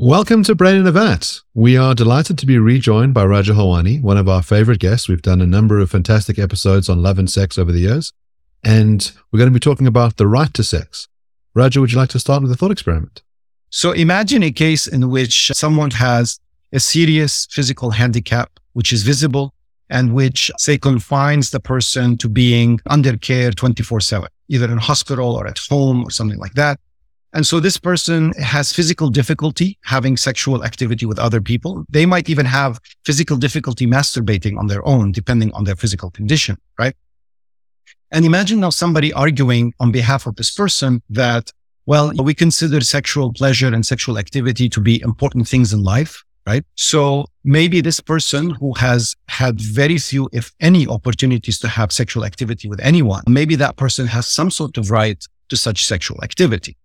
Welcome to Brain in a Vat. We are delighted to be rejoined by Raja Halwani, one of our favorite guests. We've done a number of fantastic episodes on love and sex over the years, and we're going to be talking about the right to sex. Raja, would you like to start with a thought experiment? So imagine a case in which someone has a serious physical handicap, which is visible and which, say, confines the person to being under care 24 7, either in hospital or at home or something like that. And so this person has physical difficulty having sexual activity with other people. They might even have physical difficulty masturbating on their own, depending on their physical condition, right? And imagine now somebody arguing on behalf of this person that, well, we consider sexual pleasure and sexual activity to be important things in life, right? So maybe this person who has had very few, if any, opportunities to have sexual activity with anyone, maybe that person has some sort of right to such sexual activity.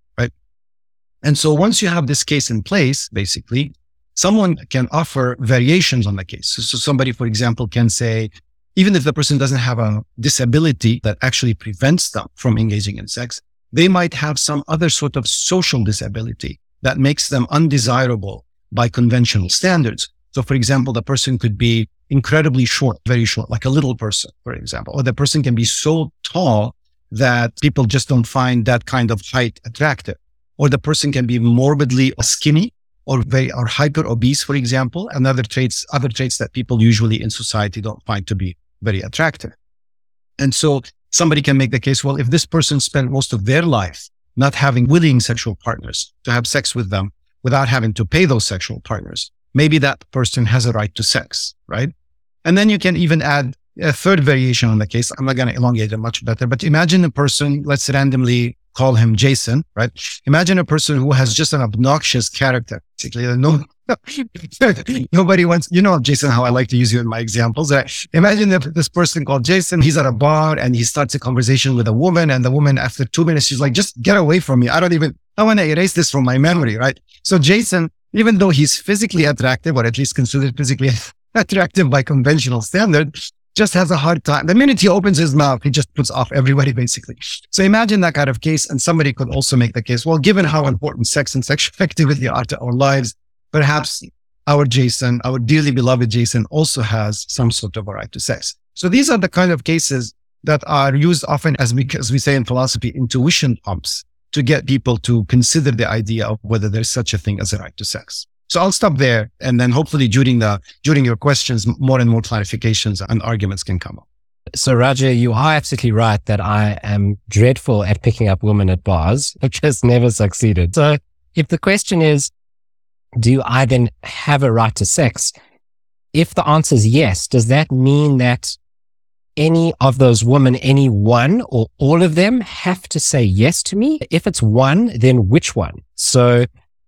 And so once you have this case in place, basically, someone can offer variations on the case. So, so, somebody, for example, can say, even if the person doesn't have a disability that actually prevents them from engaging in sex, they might have some other sort of social disability that makes them undesirable by conventional standards. So, for example, the person could be incredibly short, very short, like a little person, for example, or the person can be so tall that people just don't find that kind of height attractive or the person can be morbidly skinny or very or hyper obese, for example, and other traits, other traits that people usually in society don't find to be very attractive. And so somebody can make the case, well, if this person spent most of their life not having willing sexual partners to have sex with them without having to pay those sexual partners, maybe that person has a right to sex, right? And then you can even add a third variation on the case. I'm not going to elongate it much better, but imagine a person, let's randomly call him Jason, right? Imagine a person who has just an obnoxious character. Basically, no, nobody wants, you know, Jason, how I like to use you in my examples. Right? Imagine if this person called Jason, he's at a bar and he starts a conversation with a woman and the woman after two minutes, she's like, just get away from me. I don't even, I want to erase this from my memory, right? So Jason, even though he's physically attractive or at least considered physically attractive by conventional standards, just has a hard time. The minute he opens his mouth, he just puts off everybody basically. So imagine that kind of case. And somebody could also make the case, well, given how important sex and sexual activity are to our lives, perhaps our Jason, our dearly beloved Jason also has some sort of a right to sex. So these are the kind of cases that are used often as we, as we say in philosophy, intuition pumps to get people to consider the idea of whether there's such a thing as a right to sex. So I'll stop there. And then hopefully during the, during your questions, more and more clarifications and arguments can come up. So Raja, you are absolutely right that I am dreadful at picking up women at bars, which has never succeeded. So if the question is, do I then have a right to sex? If the answer is yes, does that mean that any of those women, any one or all of them have to say yes to me? If it's one, then which one? So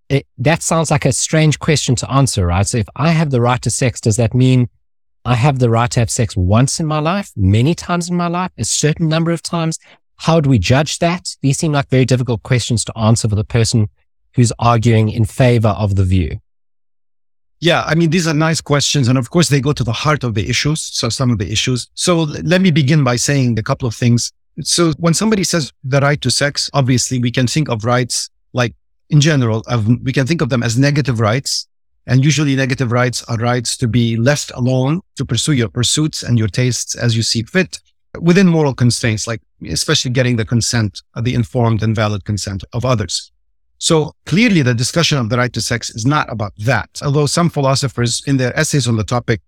it, that sounds like a strange question to answer, right? So if I have the right to sex, does that mean I have the right to have sex once in my life, many times in my life, a certain number of times? How do we judge that? These seem like very difficult questions to answer for the person who's arguing in favor of the view. Yeah, I mean, these are nice questions. And of course, they go to the heart of the issues. So some of the issues. So let me begin by saying a couple of things. So when somebody says the right to sex, obviously we can think of rights like in general, we can think of them as negative rights. And usually negative rights are rights to be left alone to pursue your pursuits and your tastes as you see fit within moral constraints, like especially getting the consent, uh, the informed and valid consent of others. So clearly the discussion of the right to sex is not about that. Although some philosophers in their essays on the topic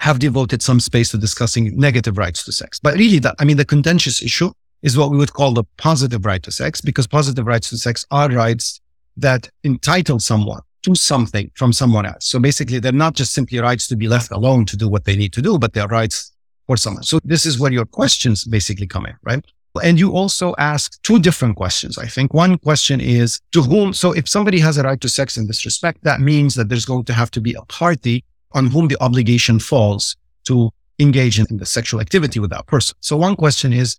have devoted some space to discussing negative rights to sex. But really that, I mean, the contentious issue is what we would call the positive right to sex, because positive rights to sex are rights that entitle someone to something from someone else. So basically, they're not just simply rights to be left alone to do what they need to do, but they're rights for someone. So this is where your questions basically come in, right? And you also ask two different questions. I think one question is to whom? So if somebody has a right to sex in this respect, that means that there's going to have to be a party on whom the obligation falls to engage in the sexual activity with that person. So one question is,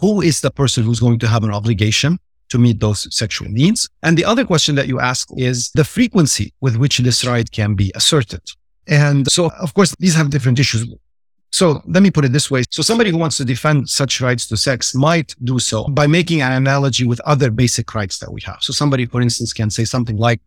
who is the person who's going to have an obligation to meet those sexual needs? And the other question that you ask is the frequency with which this right can be asserted. And so, of course, these have different issues. So let me put it this way. So somebody who wants to defend such rights to sex might do so by making an analogy with other basic rights that we have. So somebody, for instance, can say something like,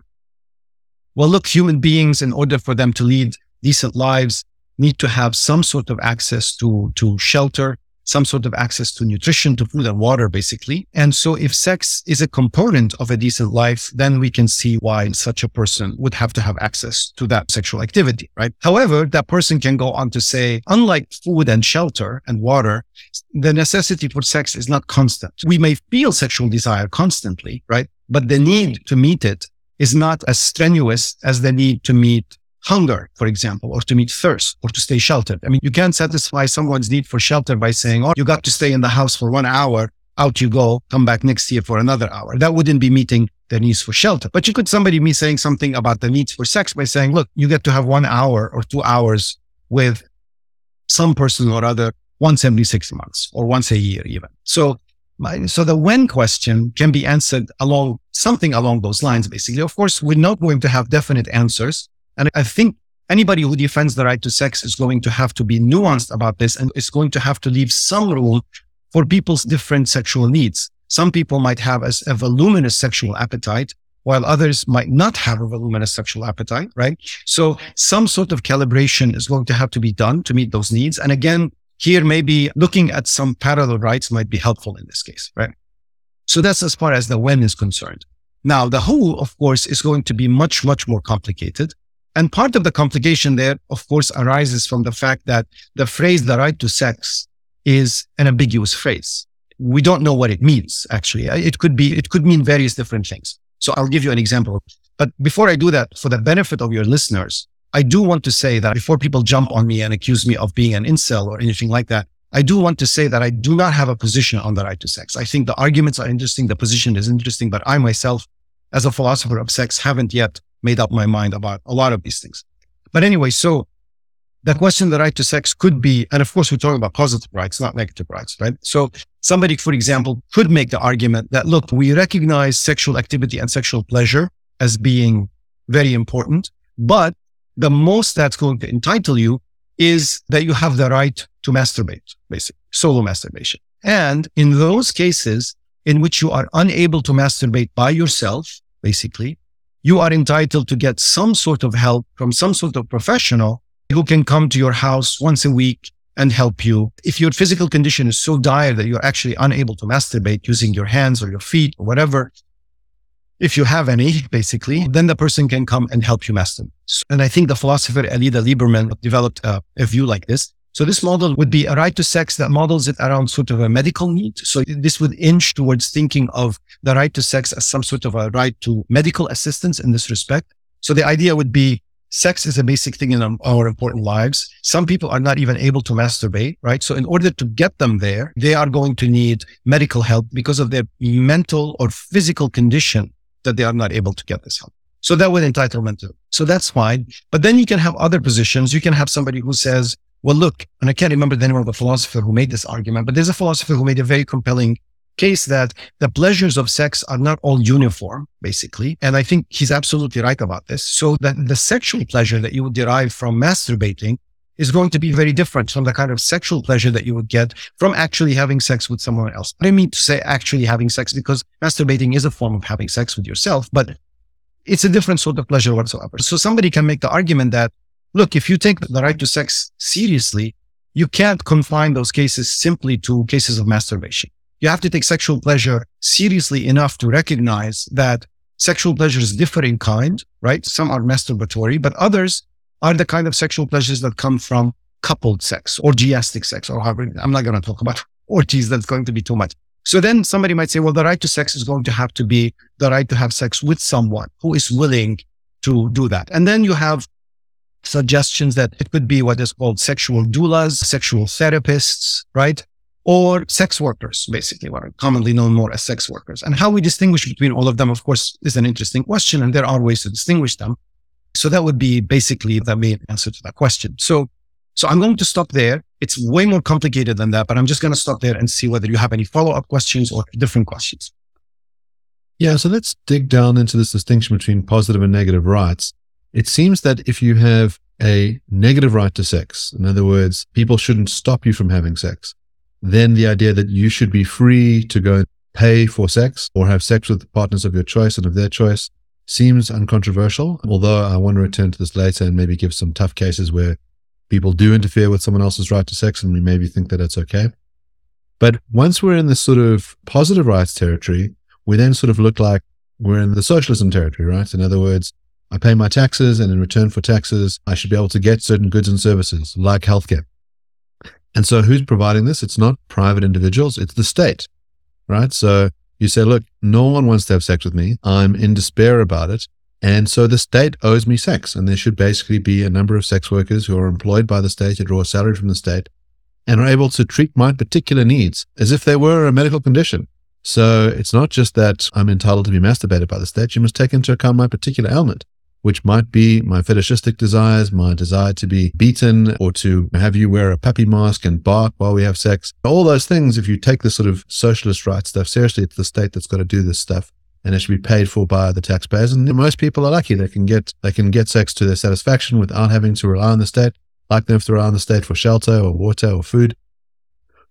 well, look, human beings, in order for them to lead decent lives, need to have some sort of access to, to shelter, some sort of access to nutrition, to food and water, basically. And so if sex is a component of a decent life, then we can see why such a person would have to have access to that sexual activity, right? However, that person can go on to say, unlike food and shelter and water, the necessity for sex is not constant. We may feel sexual desire constantly, right? But the need to meet it is not as strenuous as the need to meet hunger, for example, or to meet thirst or to stay sheltered. I mean, you can't satisfy someone's need for shelter by saying, oh, you got to stay in the house for one hour. Out you go, come back next year for another hour. That wouldn't be meeting their needs for shelter. But you could somebody be saying something about the needs for sex by saying, look, you get to have one hour or two hours with some person or other once every six months or once a year even. So so the when question can be answered along something along those lines, basically. Of course, we're not going to have definite answers. And I think anybody who defends the right to sex is going to have to be nuanced about this and is going to have to leave some room for people's different sexual needs. Some people might have a, a voluminous sexual appetite, while others might not have a voluminous sexual appetite, right? So some sort of calibration is going to have to be done to meet those needs. And again, here maybe looking at some parallel rights might be helpful in this case, right? So that's as far as the when is concerned. Now, the who, of course, is going to be much, much more complicated. And part of the complication there, of course, arises from the fact that the phrase the right to sex is an ambiguous phrase. We don't know what it means, actually. Uh, it could be, it could mean various different things. So I'll give you an example. But before I do that, for the benefit of your listeners, I do want to say that before people jump on me and accuse me of being an incel or anything like that, I do want to say that I do not have a position on the right to sex. I think the arguments are interesting. The position is interesting, but I myself, as a philosopher of sex, haven't yet made up my mind about a lot of these things. But anyway, so the question the right to sex could be, and of course, we're talking about positive rights, not negative rights, right? So somebody, for example, could make the argument that, look, we recognize sexual activity and sexual pleasure as being very important, but the most that's going to entitle you is that you have the right to masturbate, basically solo masturbation. And in those cases in which you are unable to masturbate by yourself, basically, you are entitled to get some sort of help from some sort of professional who can come to your house once a week and help you. If your physical condition is so dire that you're actually unable to masturbate using your hands or your feet or whatever, if you have any, basically, then the person can come and help you masturbate. And I think the philosopher Elida Lieberman developed a, a view like this. So this model would be a right to sex that models it around sort of a medical need. So this would inch towards thinking of the right to sex as some sort of a right to medical assistance in this respect. So the idea would be sex is a basic thing in our important lives. Some people are not even able to masturbate, right? So in order to get them there, they are going to need medical help because of their mental or physical condition that they are not able to get this help. So that would entitlement to. So that's fine. But then you can have other positions. You can have somebody who says, well, look, and I can't remember the name of the philosopher who made this argument, but there's a philosopher who made a very compelling case that the pleasures of sex are not all uniform, basically. And I think he's absolutely right about this. So that the sexual pleasure that you would derive from masturbating is going to be very different from the kind of sexual pleasure that you would get from actually having sex with someone else. I mean to say actually having sex because masturbating is a form of having sex with yourself, but it's a different sort of pleasure whatsoever. So somebody can make the argument that look, if you take the right to sex seriously, you can't confine those cases simply to cases of masturbation. You have to take sexual pleasure seriously enough to recognize that sexual pleasures differ in kind, right? Some are masturbatory, but others are the kind of sexual pleasures that come from coupled sex, orgiastic sex, or however, I'm not going to talk about orgies. That's going to be too much. So then somebody might say, well, the right to sex is going to have to be the right to have sex with someone who is willing to do that. And then you have suggestions that it could be what is called sexual doulas, sexual therapists, right? Or sex workers, basically, are commonly known more as sex workers. And how we distinguish between all of them, of course, is an interesting question. And there are ways to distinguish them. So that would be basically the main answer to that question. So, so I'm going to stop there. It's way more complicated than that, but I'm just going to stop there and see whether you have any follow up questions or different questions. Yeah. So let's dig down into this distinction between positive and negative rights. It seems that if you have a negative right to sex, in other words, people shouldn't stop you from having sex, then the idea that you should be free to go and pay for sex or have sex with partners of your choice and of their choice seems uncontroversial, although I want to return to this later and maybe give some tough cases where people do interfere with someone else's right to sex and we maybe think that it's okay. But once we're in this sort of positive rights territory, we then sort of look like we're in the socialism territory, right? In other words, I pay my taxes and in return for taxes, I should be able to get certain goods and services like healthcare. And so who's providing this? It's not private individuals, it's the state, right? So you say, look, no one wants to have sex with me. I'm in despair about it. And so the state owes me sex. And there should basically be a number of sex workers who are employed by the state to draw a salary from the state and are able to treat my particular needs as if they were a medical condition. So it's not just that I'm entitled to be masturbated by the state. You must take into account my particular ailment which might be my fetishistic desires, my desire to be beaten or to have you wear a puppy mask and bark while we have sex. All those things, if you take this sort of socialist rights stuff seriously, it's the state that's got to do this stuff. And it should be paid for by the taxpayers. And most people are lucky. They can get, they can get sex to their satisfaction without having to rely on the state, like they have to rely on the state for shelter or water or food.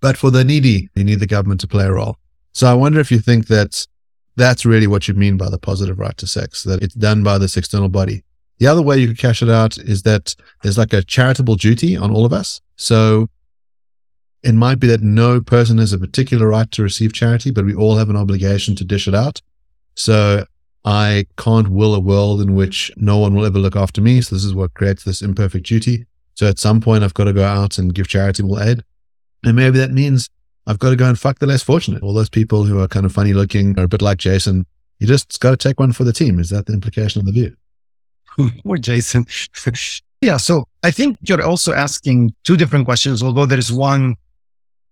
But for the needy, you need the government to play a role. So I wonder if you think that that's really what you mean by the positive right to sex, that it's done by this external body. The other way you could cash it out is that there's like a charitable duty on all of us. So it might be that no person has a particular right to receive charity, but we all have an obligation to dish it out. So I can't will a world in which no one will ever look after me. So this is what creates this imperfect duty. So at some point, I've got to go out and give charitable aid. And maybe that means I've got to go and fuck the less fortunate. All those people who are kind of funny looking are a bit like Jason. You just got to take one for the team. Is that the implication of the view? Or Jason. yeah. So I think you're also asking two different questions, although there is one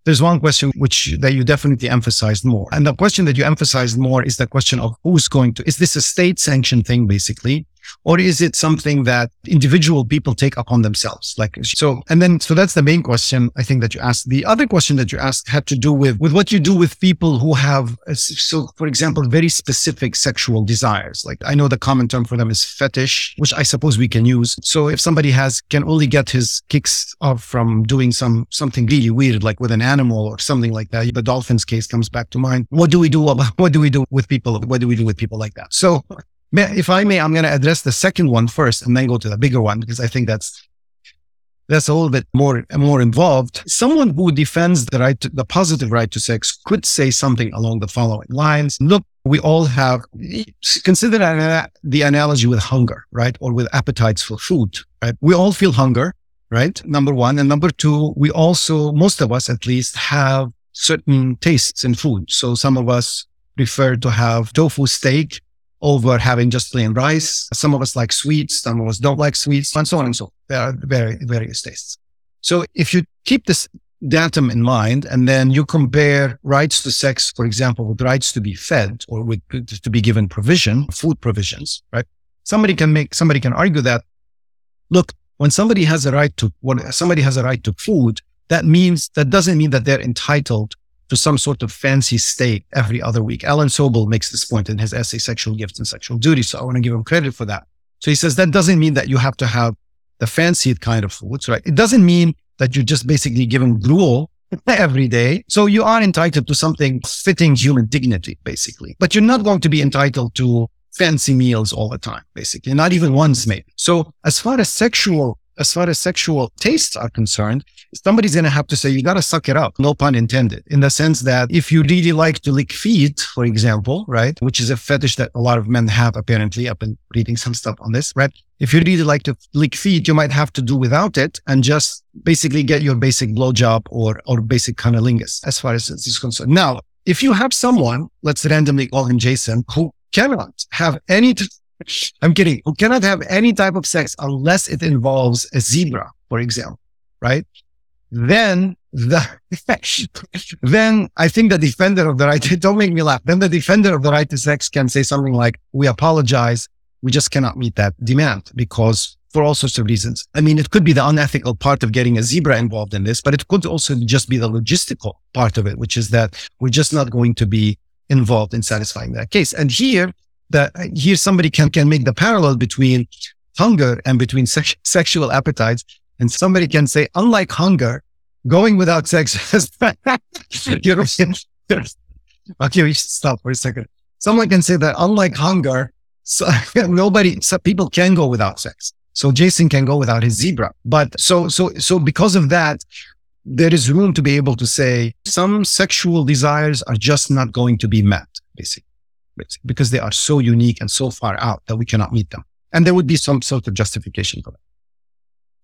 there's one question which that you definitely emphasized more. And the question that you emphasized more is the question of who's going to, is this a state sanctioned thing basically? Or is it something that individual people take upon themselves? Like, so, and then, so that's the main question I think that you asked. The other question that you asked had to do with, with what you do with people who have, uh, so for example, very specific sexual desires. Like I know the common term for them is fetish, which I suppose we can use. So if somebody has, can only get his kicks off from doing some, something really weird, like with an animal or something like that. The dolphins case comes back to mind. What do we do about, what do we do with people? What do we do with people like that? So if I may, I'm going to address the second one first and then go to the bigger one because I think that's that's a little bit more more involved. Someone who defends the right, to, the positive right to sex, could say something along the following lines: Look, we all have consider the analogy with hunger, right, or with appetites for food. Right, we all feel hunger, right? Number one, and number two, we also, most of us at least, have certain tastes in food. So some of us prefer to have tofu steak over having just plain rice. Some of us like sweets, some of us don't like sweets, and so on and so. There are very various tastes. So if you keep this datum in mind, and then you compare rights to sex, for example, with rights to be fed or with to be given provision, food provisions, right? Somebody can make somebody can argue that, look, when somebody has a right to when somebody has a right to food, that means that doesn't mean that they're entitled to some sort of fancy steak every other week. Alan Soble makes this point in his essay, Sexual Gifts and Sexual Duty. So I want to give him credit for that. So he says that doesn't mean that you have to have the fancied kind of foods, right? It doesn't mean that you're just basically given gruel every day. So you are entitled to something fitting human dignity, basically, but you're not going to be entitled to fancy meals all the time, basically, not even once maybe. So as far as sexual as far as sexual tastes are concerned, somebody's going to have to say, you got to suck it up. No pun intended. In the sense that if you really like to lick feet, for example, right, which is a fetish that a lot of men have apparently. I've been reading some stuff on this, right? If you really like to lick feet, you might have to do without it and just basically get your basic blowjob or, or basic cunnilingus as far as this is concerned. Now, if you have someone, let's randomly call him Jason, who cannot have any t- I'm kidding. Who cannot have any type of sex unless it involves a zebra, for example, right? Then the, then I think the defender of the right, don't make me laugh. Then the defender of the right to sex can say something like, we apologize. We just cannot meet that demand because for all sorts of reasons. I mean, it could be the unethical part of getting a zebra involved in this, but it could also just be the logistical part of it, which is that we're just not going to be involved in satisfying that case. And here that here somebody can, can make the parallel between hunger and between sex, sexual appetites. And somebody can say, unlike hunger, going without sex is, okay, we should stop for a second. Someone can say that unlike hunger, So nobody, so people can go without sex. So Jason can go without his zebra. But so, so, so because of that, there is room to be able to say some sexual desires are just not going to be met, basically, basically, because they are so unique and so far out that we cannot meet them. And there would be some sort of justification for that.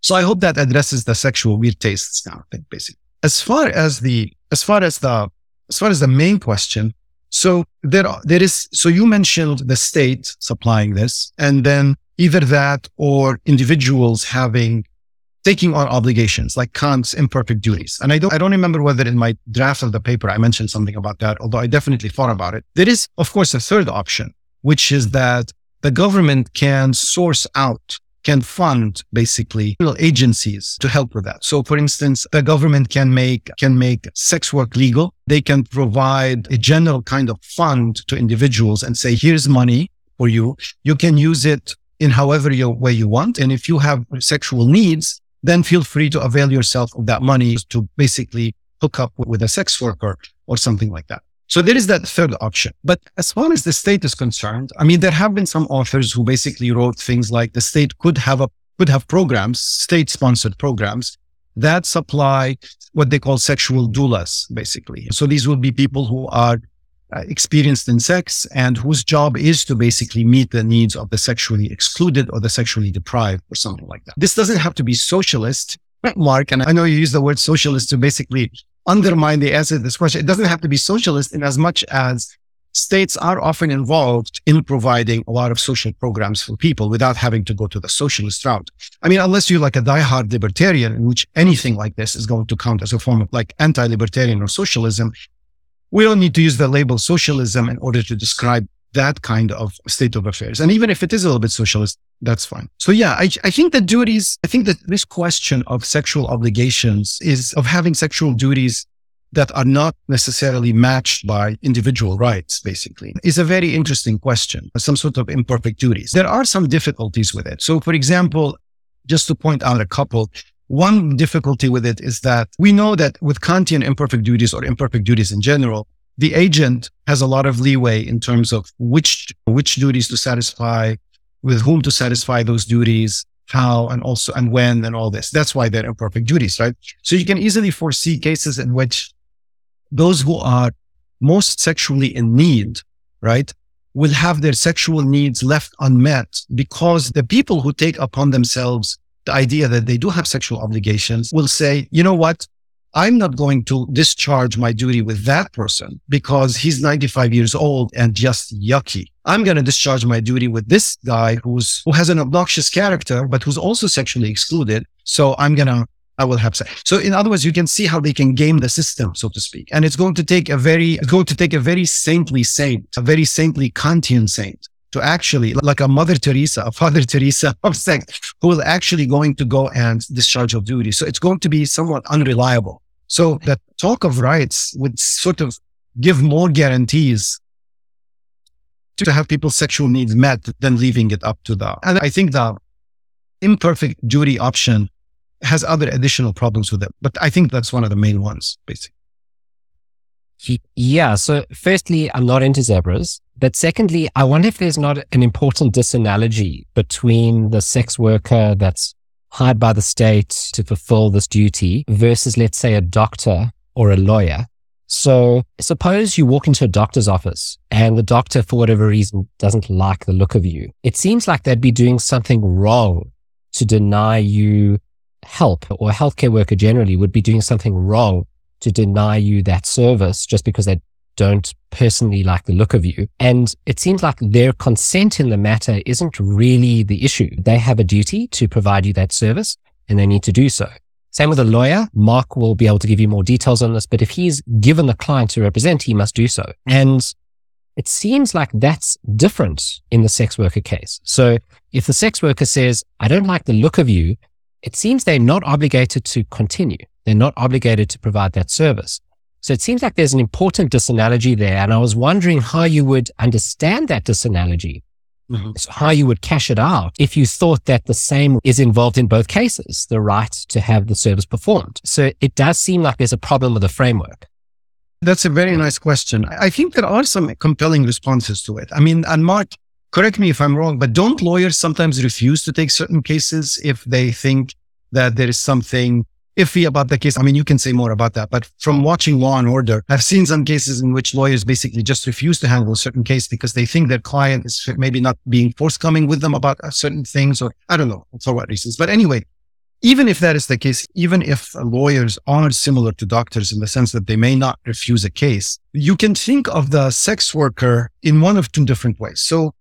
So I hope that addresses the sexual weird tastes now, basically. As far as the, as far as the, as far as the main question, so there, are, there is, so you mentioned the state supplying this and then either that or individuals having taking on obligations like Kant's imperfect duties. And I don't, I don't remember whether in my draft of the paper I mentioned something about that, although I definitely thought about it. There is, of course, a third option, which is that the government can source out can fund basically little agencies to help with that. So for instance, the government can make, can make sex work legal. They can provide a general kind of fund to individuals and say, here's money for you. You can use it in however your way you want. And if you have sexual needs, then feel free to avail yourself of that money to basically hook up with a sex worker or something like that. So there is that third option. But as far as the state is concerned, I mean, there have been some authors who basically wrote things like the state could have a, could have programs, state sponsored programs that supply what they call sexual doulas, basically. So these would be people who are uh, experienced in sex and whose job is to basically meet the needs of the sexually excluded or the sexually deprived or something like that. This doesn't have to be socialist, Mark. And I know you use the word socialist to basically undermine the answer to this question. It doesn't have to be socialist in as much as states are often involved in providing a lot of social programs for people without having to go to the socialist route. I mean, unless you're like a diehard libertarian in which anything like this is going to count as a form of like anti-libertarian or socialism, we don't need to use the label socialism in order to describe that kind of state of affairs. And even if it is a little bit socialist, that's fine. So yeah, I, I think that duties, I think that this question of sexual obligations is of having sexual duties that are not necessarily matched by individual rights, basically, is a very interesting question, some sort of imperfect duties. There are some difficulties with it. So for example, just to point out a couple, one difficulty with it is that we know that with Kantian imperfect duties or imperfect duties in general, the agent has a lot of leeway in terms of which, which duties to satisfy, with whom to satisfy those duties, how, and also, and when, and all this. That's why they're imperfect duties, right? So you can easily foresee cases in which those who are most sexually in need, right, will have their sexual needs left unmet because the people who take upon themselves the idea that they do have sexual obligations will say, you know what? I'm not going to discharge my duty with that person because he's 95 years old and just yucky. I'm going to discharge my duty with this guy who's, who has an obnoxious character, but who's also sexually excluded. So I'm going to, I will have sex. So in other words, you can see how they can game the system, so to speak. And it's going to take a very, it's going to take a very saintly saint, a very saintly Kantian saint to actually like a mother Teresa, a father Teresa of sex, who will actually going to go and discharge of duty. So it's going to be somewhat unreliable. So that talk of rights would sort of give more guarantees to have people's sexual needs met than leaving it up to the, and I think the imperfect duty option has other additional problems with it, but I think that's one of the main ones, basically. Yeah. So firstly, I'm not into zebras. But secondly, I wonder if there's not an important disanalogy between the sex worker that's hired by the state to fulfill this duty versus, let's say, a doctor or a lawyer. So suppose you walk into a doctor's office and the doctor, for whatever reason, doesn't like the look of you. It seems like they'd be doing something wrong to deny you help or a healthcare worker generally would be doing something wrong to deny you that service just because they don't personally like the look of you. And it seems like their consent in the matter isn't really the issue. They have a duty to provide you that service and they need to do so. Same with a lawyer. Mark will be able to give you more details on this, but if he's given the client to represent, he must do so. And it seems like that's different in the sex worker case. So if the sex worker says, I don't like the look of you, it seems they're not obligated to continue. They're not obligated to provide that service. So it seems like there's an important disanalogy there. And I was wondering how you would understand that disanalogy. Mm-hmm. So how you would cash it out if you thought that the same is involved in both cases, the right to have the service performed. So it does seem like there's a problem with the framework. That's a very nice question. I think there are some compelling responses to it. I mean, and Mark correct me if I'm wrong, but don't lawyers sometimes refuse to take certain cases if they think that there is something iffy about the case. I mean, you can say more about that, but from oh. watching Law and Order, I've seen some cases in which lawyers basically just refuse to handle a certain case because they think their client is maybe not being forthcoming with them about certain things, or I don't know for what reasons. But anyway, even if that is the case, even if lawyers are similar to doctors in the sense that they may not refuse a case, you can think of the sex worker in one of two different ways. So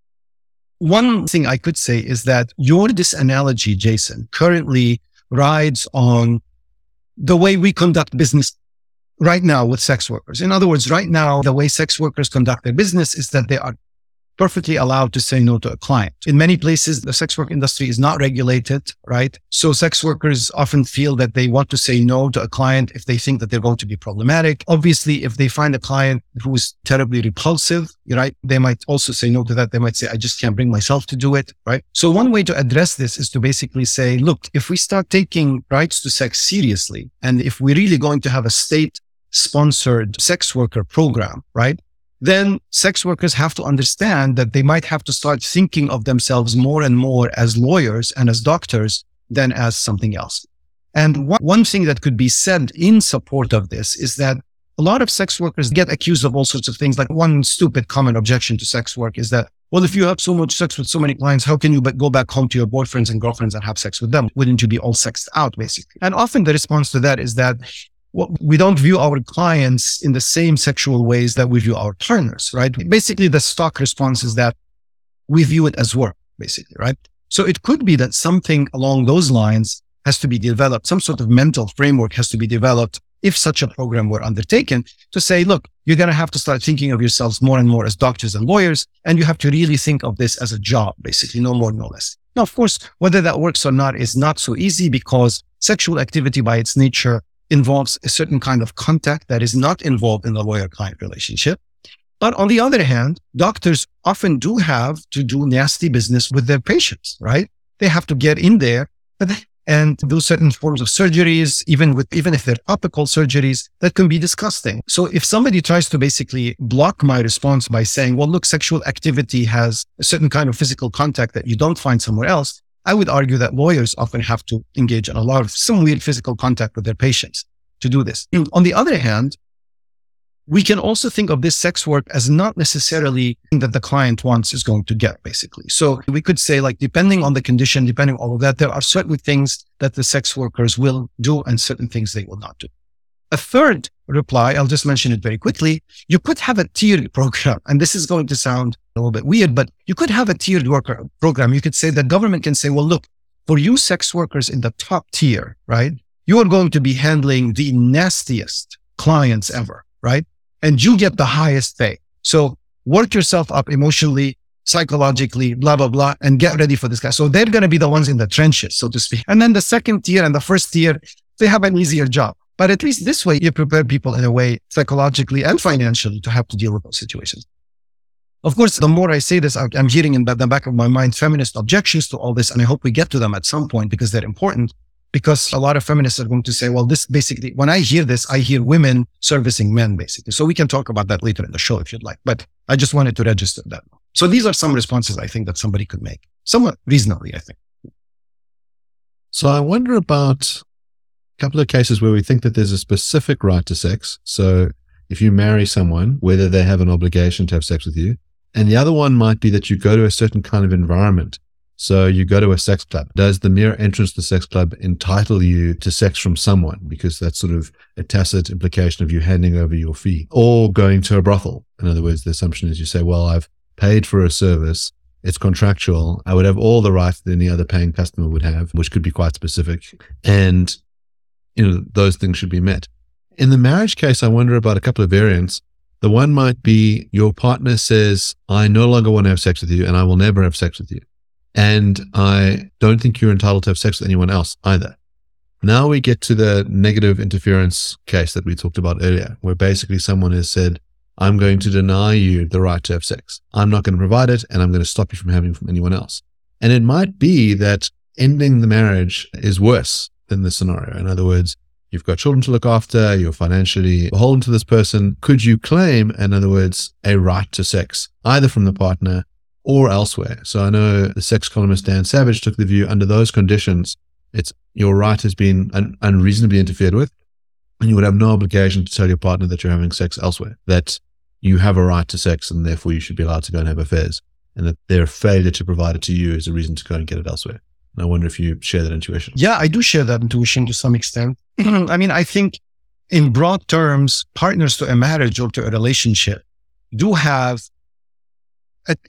one thing I could say is that your disanalogy, Jason, currently rides on the way we conduct business right now with sex workers. In other words, right now, the way sex workers conduct their business is that they are perfectly allowed to say no to a client. In many places, the sex work industry is not regulated, right? So sex workers often feel that they want to say no to a client if they think that they're going to be problematic. Obviously, if they find a client who is terribly repulsive, right? They might also say no to that. They might say, I just can't bring myself to do it, right? So one way to address this is to basically say, look, if we start taking rights to sex seriously, and if we're really going to have a state sponsored sex worker program, right? Then sex workers have to understand that they might have to start thinking of themselves more and more as lawyers and as doctors than as something else. And one, one thing that could be said in support of this is that a lot of sex workers get accused of all sorts of things. Like one stupid common objection to sex work is that, well, if you have so much sex with so many clients, how can you go back home to your boyfriends and girlfriends and have sex with them? Wouldn't you be all sexed out, basically? And often the response to that is that we don't view our clients in the same sexual ways that we view our partners, right? Basically, the stock response is that we view it as work, basically, right? So it could be that something along those lines has to be developed. Some sort of mental framework has to be developed if such a program were undertaken to say, look, you're going to have to start thinking of yourselves more and more as doctors and lawyers. And you have to really think of this as a job, basically, no more, no less. Now, of course, whether that works or not is not so easy because sexual activity by its nature involves a certain kind of contact that is not involved in the lawyer client relationship. But on the other hand, doctors often do have to do nasty business with their patients, right? They have to get in there and do certain forms of surgeries, even with, even if they're topical surgeries that can be disgusting. So if somebody tries to basically block my response by saying, well, look, sexual activity has a certain kind of physical contact that you don't find somewhere else, I would argue that lawyers often have to engage in a lot of some weird physical contact with their patients to do this. Mm. On the other hand, we can also think of this sex work as not necessarily that the client wants is going to get basically. So we could say like, depending on the condition, depending on all of that, there are certain things that the sex workers will do and certain things they will not do. A third reply, I'll just mention it very quickly. You could have a tiered program. And this is going to sound a little bit weird, but you could have a tiered worker program. You could say the government can say, well, look, for you sex workers in the top tier, right? You are going to be handling the nastiest clients ever, right? And you get the highest pay. So work yourself up emotionally, psychologically, blah, blah, blah, and get ready for this guy. So they're going to be the ones in the trenches, so to speak. And then the second tier and the first tier, they have an easier job. But at least this way, you prepare people in a way psychologically and financially to have to deal with those situations. Of course, the more I say this, I'm hearing in the back of my mind feminist objections to all this. And I hope we get to them at some point because they're important. Because a lot of feminists are going to say, well, this basically, when I hear this, I hear women servicing men, basically. So we can talk about that later in the show if you'd like. But I just wanted to register that. So these are some responses I think that somebody could make, somewhat reasonably, I think. So I wonder about couple of cases where we think that there's a specific right to sex. So if you marry someone, whether they have an obligation to have sex with you. And the other one might be that you go to a certain kind of environment. So you go to a sex club. Does the mere entrance to the sex club entitle you to sex from someone? Because that's sort of a tacit implication of you handing over your fee or going to a brothel. In other words, the assumption is you say, well, I've paid for a service. It's contractual. I would have all the rights that any other paying customer would have, which could be quite specific. And you know, those things should be met. In the marriage case, I wonder about a couple of variants. The one might be your partner says, I no longer want to have sex with you and I will never have sex with you. And I don't think you're entitled to have sex with anyone else either. Now we get to the negative interference case that we talked about earlier, where basically someone has said, I'm going to deny you the right to have sex. I'm not going to provide it and I'm going to stop you from having it from anyone else. And it might be that ending the marriage is worse in this scenario. In other words, you've got children to look after, you're financially beholden to this person. Could you claim, in other words, a right to sex, either from the partner or elsewhere. So I know the sex columnist Dan Savage took the view under those conditions, it's your right has been un- unreasonably interfered with, and you would have no obligation to tell your partner that you're having sex elsewhere, that you have a right to sex and therefore you should be allowed to go and have affairs, and that their failure to provide it to you is a reason to go and get it elsewhere. And I wonder if you share that intuition. Yeah, I do share that intuition to some extent. I mean, I think in broad terms, partners to a marriage or to a relationship do have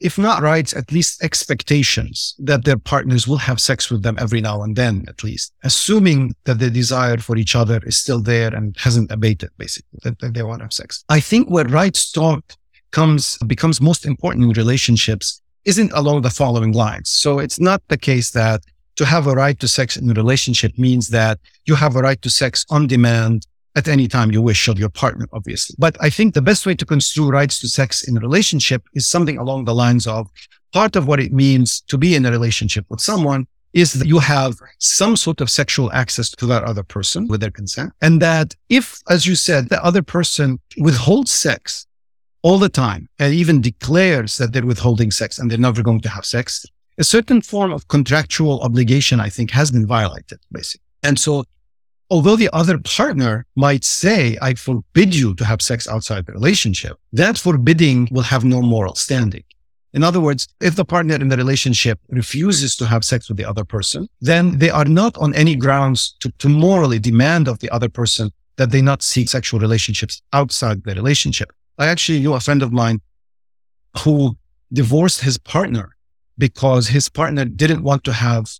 if not rights, at least expectations that their partners will have sex with them every now and then, at least, assuming that the desire for each other is still there and hasn't abated, basically, that, that they want to have sex. I think where rights talk comes, becomes most important in relationships isn't along the following lines. So it's not the case that to have a right to sex in a relationship means that you have a right to sex on demand at any time you wish of your partner, obviously. But I think the best way to construe rights to sex in a relationship is something along the lines of part of what it means to be in a relationship with someone is that you have some sort of sexual access to that other person with their consent. And that if, as you said, the other person withholds sex all the time and even declares that they're withholding sex and they're never going to have sex, a certain form of contractual obligation, I think, has been violated, basically. And so although the other partner might say, I forbid you to have sex outside the relationship, that forbidding will have no moral standing. In other words, if the partner in the relationship refuses to have sex with the other person, then they are not on any grounds to, to morally demand of the other person that they not seek sexual relationships outside the relationship. I actually knew a friend of mine who divorced his partner because his partner didn't want to have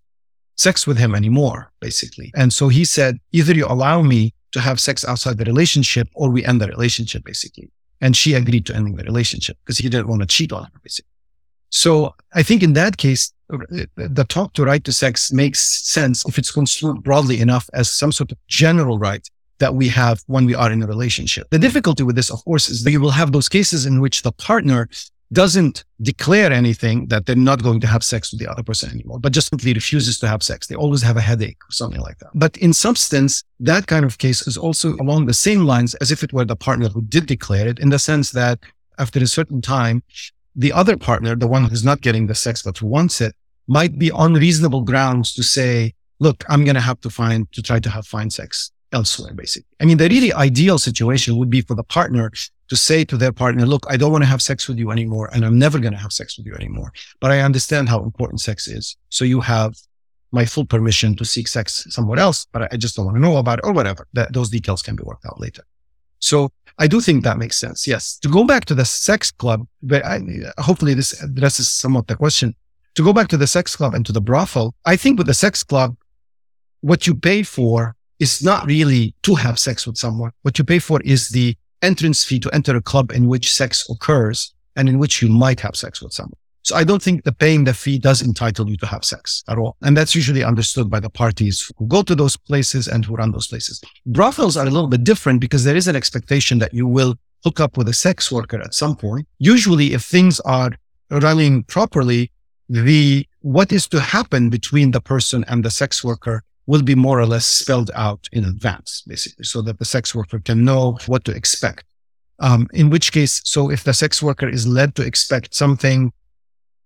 sex with him anymore, basically. And so he said, either you allow me to have sex outside the relationship or we end the relationship, basically. And she agreed to ending the relationship because he didn't want to cheat on her, basically. So I think in that case, the talk to right to sex makes sense if it's construed broadly enough as some sort of general right that we have when we are in a relationship. The difficulty with this, of course, is that you will have those cases in which the partner doesn't declare anything that they're not going to have sex with the other person anymore, but just simply refuses to have sex. They always have a headache or something like that. But in substance, that kind of case is also along the same lines as if it were the partner who did declare it in the sense that after a certain time, the other partner, the one who's not getting the sex but who wants it, might be on reasonable grounds to say, look, I'm going to have to find, to try to have fine sex elsewhere, basically. I mean, the really ideal situation would be for the partner to say to their partner, look, I don't want to have sex with you anymore. And I'm never going to have sex with you anymore. But I understand how important sex is. So you have my full permission to seek sex somewhere else, but I just don't want to know about it or whatever. That those details can be worked out later. So I do think that makes sense. Yes. To go back to the sex club, but I, hopefully this addresses somewhat the question. To go back to the sex club and to the brothel, I think with the sex club, what you pay for is not really to have sex with someone. What you pay for is the entrance fee to enter a club in which sex occurs and in which you might have sex with someone. So I don't think the paying the fee does entitle you to have sex at all. And that's usually understood by the parties who go to those places and who run those places. Brothels are a little bit different because there is an expectation that you will hook up with a sex worker at some point. Usually if things are running properly, the what is to happen between the person and the sex worker will be more or less spelled out in advance, basically, so that the sex worker can know what to expect. Um, in which case, so if the sex worker is led to expect something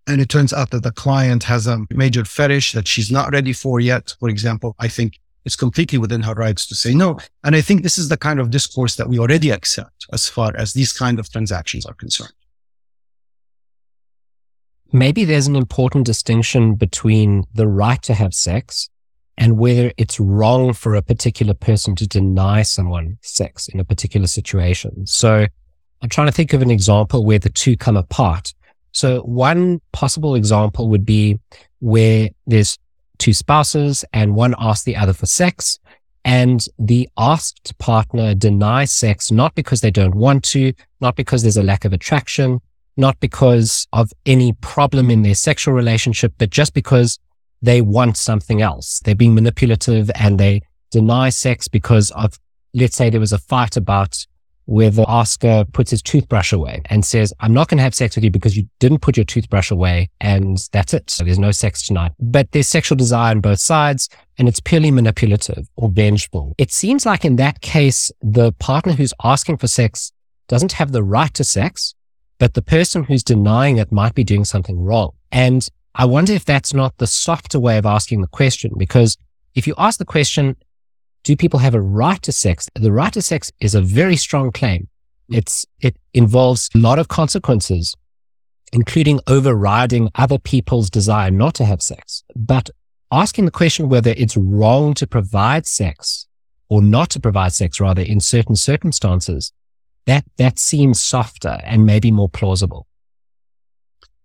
and it turns out that the client has a major fetish that she's not ready for yet, for example, I think it's completely within her rights to say no. And I think this is the kind of discourse that we already accept as far as these kind of transactions are concerned. Maybe there's an important distinction between the right to have sex and whether it's wrong for a particular person to deny someone sex in a particular situation. So I'm trying to think of an example where the two come apart. So one possible example would be where there's two spouses and one asks the other for sex and the asked partner denies sex, not because they don't want to, not because there's a lack of attraction, not because of any problem in their sexual relationship, but just because they want something else. They're being manipulative and they deny sex because of, let's say there was a fight about whether Oscar puts his toothbrush away and says, I'm not going to have sex with you because you didn't put your toothbrush away. And that's it. So there's no sex tonight. But there's sexual desire on both sides and it's purely manipulative or vengeful. It seems like in that case, the partner who's asking for sex doesn't have the right to sex but the person who's denying it might be doing something wrong. And I wonder if that's not the softer way of asking the question, because if you ask the question, do people have a right to sex? The right to sex is a very strong claim. It's, it involves a lot of consequences, including overriding other people's desire not to have sex. But asking the question whether it's wrong to provide sex or not to provide sex rather in certain circumstances, that, that seems softer and maybe more plausible.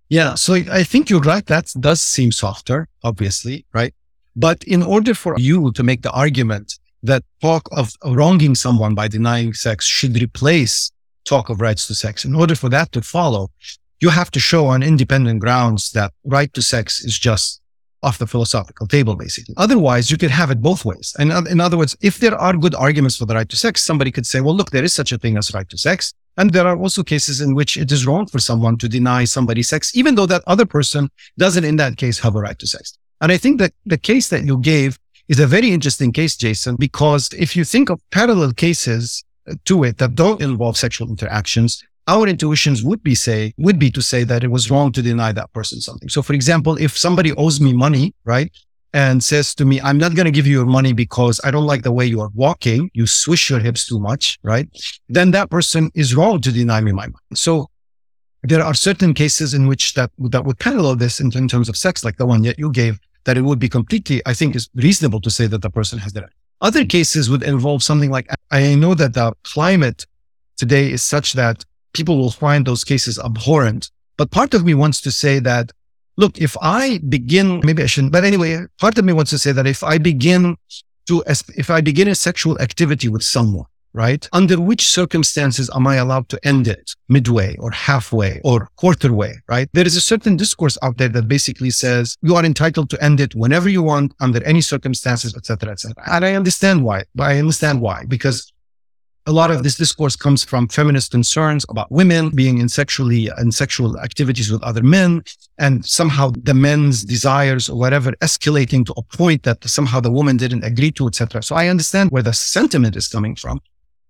Yeah. So I think you're right. That does seem softer, obviously, right? But in order for you to make the argument that talk of wronging someone by denying sex should replace talk of rights to sex, in order for that to follow, you have to show on independent grounds that right to sex is just off the philosophical table, basically. Otherwise, you could have it both ways. And in other words, if there are good arguments for the right to sex, somebody could say, well, look, there is such a thing as right to sex. And there are also cases in which it is wrong for someone to deny somebody sex, even though that other person doesn't in that case have a right to sex. And I think that the case that you gave is a very interesting case, Jason, because if you think of parallel cases uh, to it that don't involve sexual interactions, our intuitions would be say, would be to say that it was wrong to deny that person something. So for example, if somebody owes me money, right? And says to me, I'm not going to give you your money because I don't like the way you are walking. You swish your hips too much, right? Then that person is wrong to deny me my money. So there are certain cases in which that, that would parallel this in, in terms of sex, like the one that you gave, that it would be completely, I think is reasonable to say that the person has that. Other cases would involve something like, I know that the climate today is such that people will find those cases abhorrent. But part of me wants to say that, look, if I begin, maybe I shouldn't, but anyway, part of me wants to say that if I begin to, if I begin a sexual activity with someone, right? Under which circumstances am I allowed to end it midway or halfway or quarter way, right? There is a certain discourse out there that basically says you are entitled to end it whenever you want under any circumstances, etc., etc. And I understand why, but I understand why because a lot of this discourse comes from feminist concerns about women being in sexually in sexual activities with other men and somehow the men's desires or whatever escalating to a point that somehow the woman didn't agree to etc so i understand where the sentiment is coming from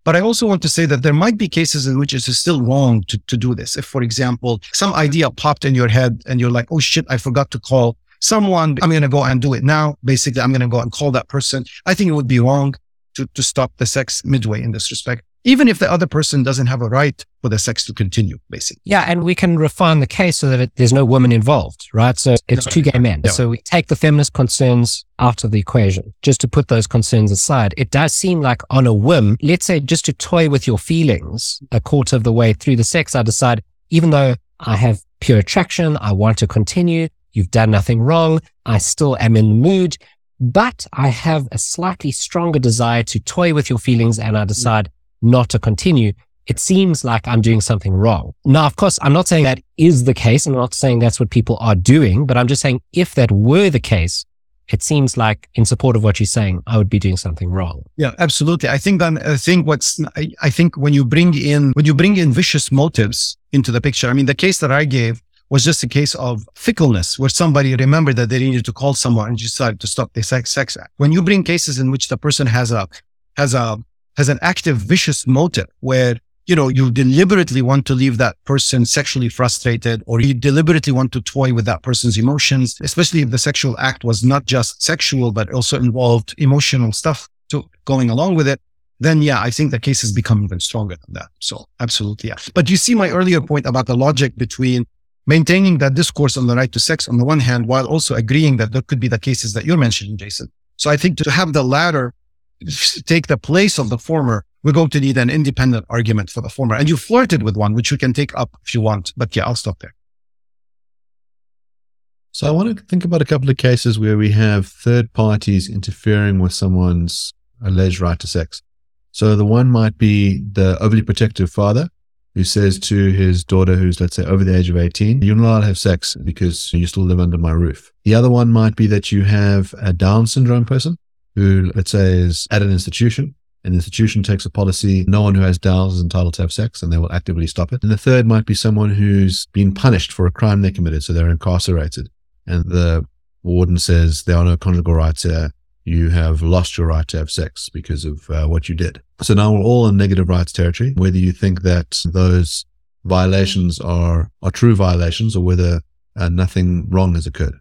but I also want to say that there might be cases in which it is still wrong to, to do this. If, for example, some idea popped in your head and you're like, oh shit, I forgot to call someone. I'm going to go and do it now. Basically, I'm going to go and call that person. I think it would be wrong to, to stop the sex midway in this respect, even if the other person doesn't have a right for the sex to continue, basically. Yeah. And we can refine the case so that it, there's no woman involved, right? So it's no, two gay men. So we take the feminist concerns out of the equation just to put those concerns aside. It does seem like on a whim, let's say just to toy with your feelings a quarter of the way through the sex, I decide, even though I have pure attraction, I want to continue. You've done nothing wrong. I still am in the mood but I have a slightly stronger desire to toy with your feelings and I mm. decide not to continue. It seems like I'm doing something wrong. Now, of course, I'm not saying that is the case. I'm not saying that's what people are doing, but I'm just saying if that were the case, it seems like in support of what you're saying, I would be doing something wrong. Yeah, absolutely. I think that I think what's I, I think when you bring in when you bring in vicious motives into the picture. I mean, the case that I gave was just a case of fickleness where somebody remembered that they needed to call someone and decided to stop the sex, sex act. When you bring cases in which the person has a, has a, has an active vicious motive where, you know, you deliberately want to leave that person sexually frustrated or you deliberately want to toy with that person's emotions, especially if the sexual act was not just sexual, but also involved emotional stuff to going along with it then yeah, I think the cases become even stronger than that. So absolutely, yeah. But you see my earlier point about the logic between maintaining that discourse on the right to sex on the one hand, while also agreeing that there could be the cases that you're mentioning, Jason. So I think to have the latter take the place of the former, we're going to need an independent argument for the former. And you flirted with one, which you can take up if you want. But yeah, I'll stop there. So I want to think about a couple of cases where we have third parties interfering with someone's alleged right to sex. So the one might be the overly protective father who says to his daughter, who's let's say over the age of 18, you're not allowed to have sex because you still live under my roof. The other one might be that you have a Down syndrome person who, let's say, is at an institution. An institution takes a policy, no one who has Downs is entitled to have sex, and they will actively stop it. And the third might be someone who's been punished for a crime they committed, so they're incarcerated. And the warden says there are no conjugal rights here you have lost your right to have sex because of uh, what you did. So now we're all in negative rights territory, whether you think that those violations are are true violations or whether uh, nothing wrong has occurred.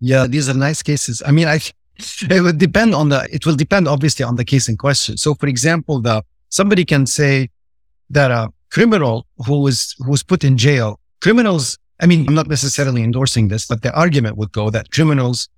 Yeah, these are nice cases. I mean, I it would depend on the. It will depend obviously on the case in question. So, for example, the somebody can say that a criminal who was who was put in jail, criminals. I mean, I'm not necessarily endorsing this, but the argument would go that criminals,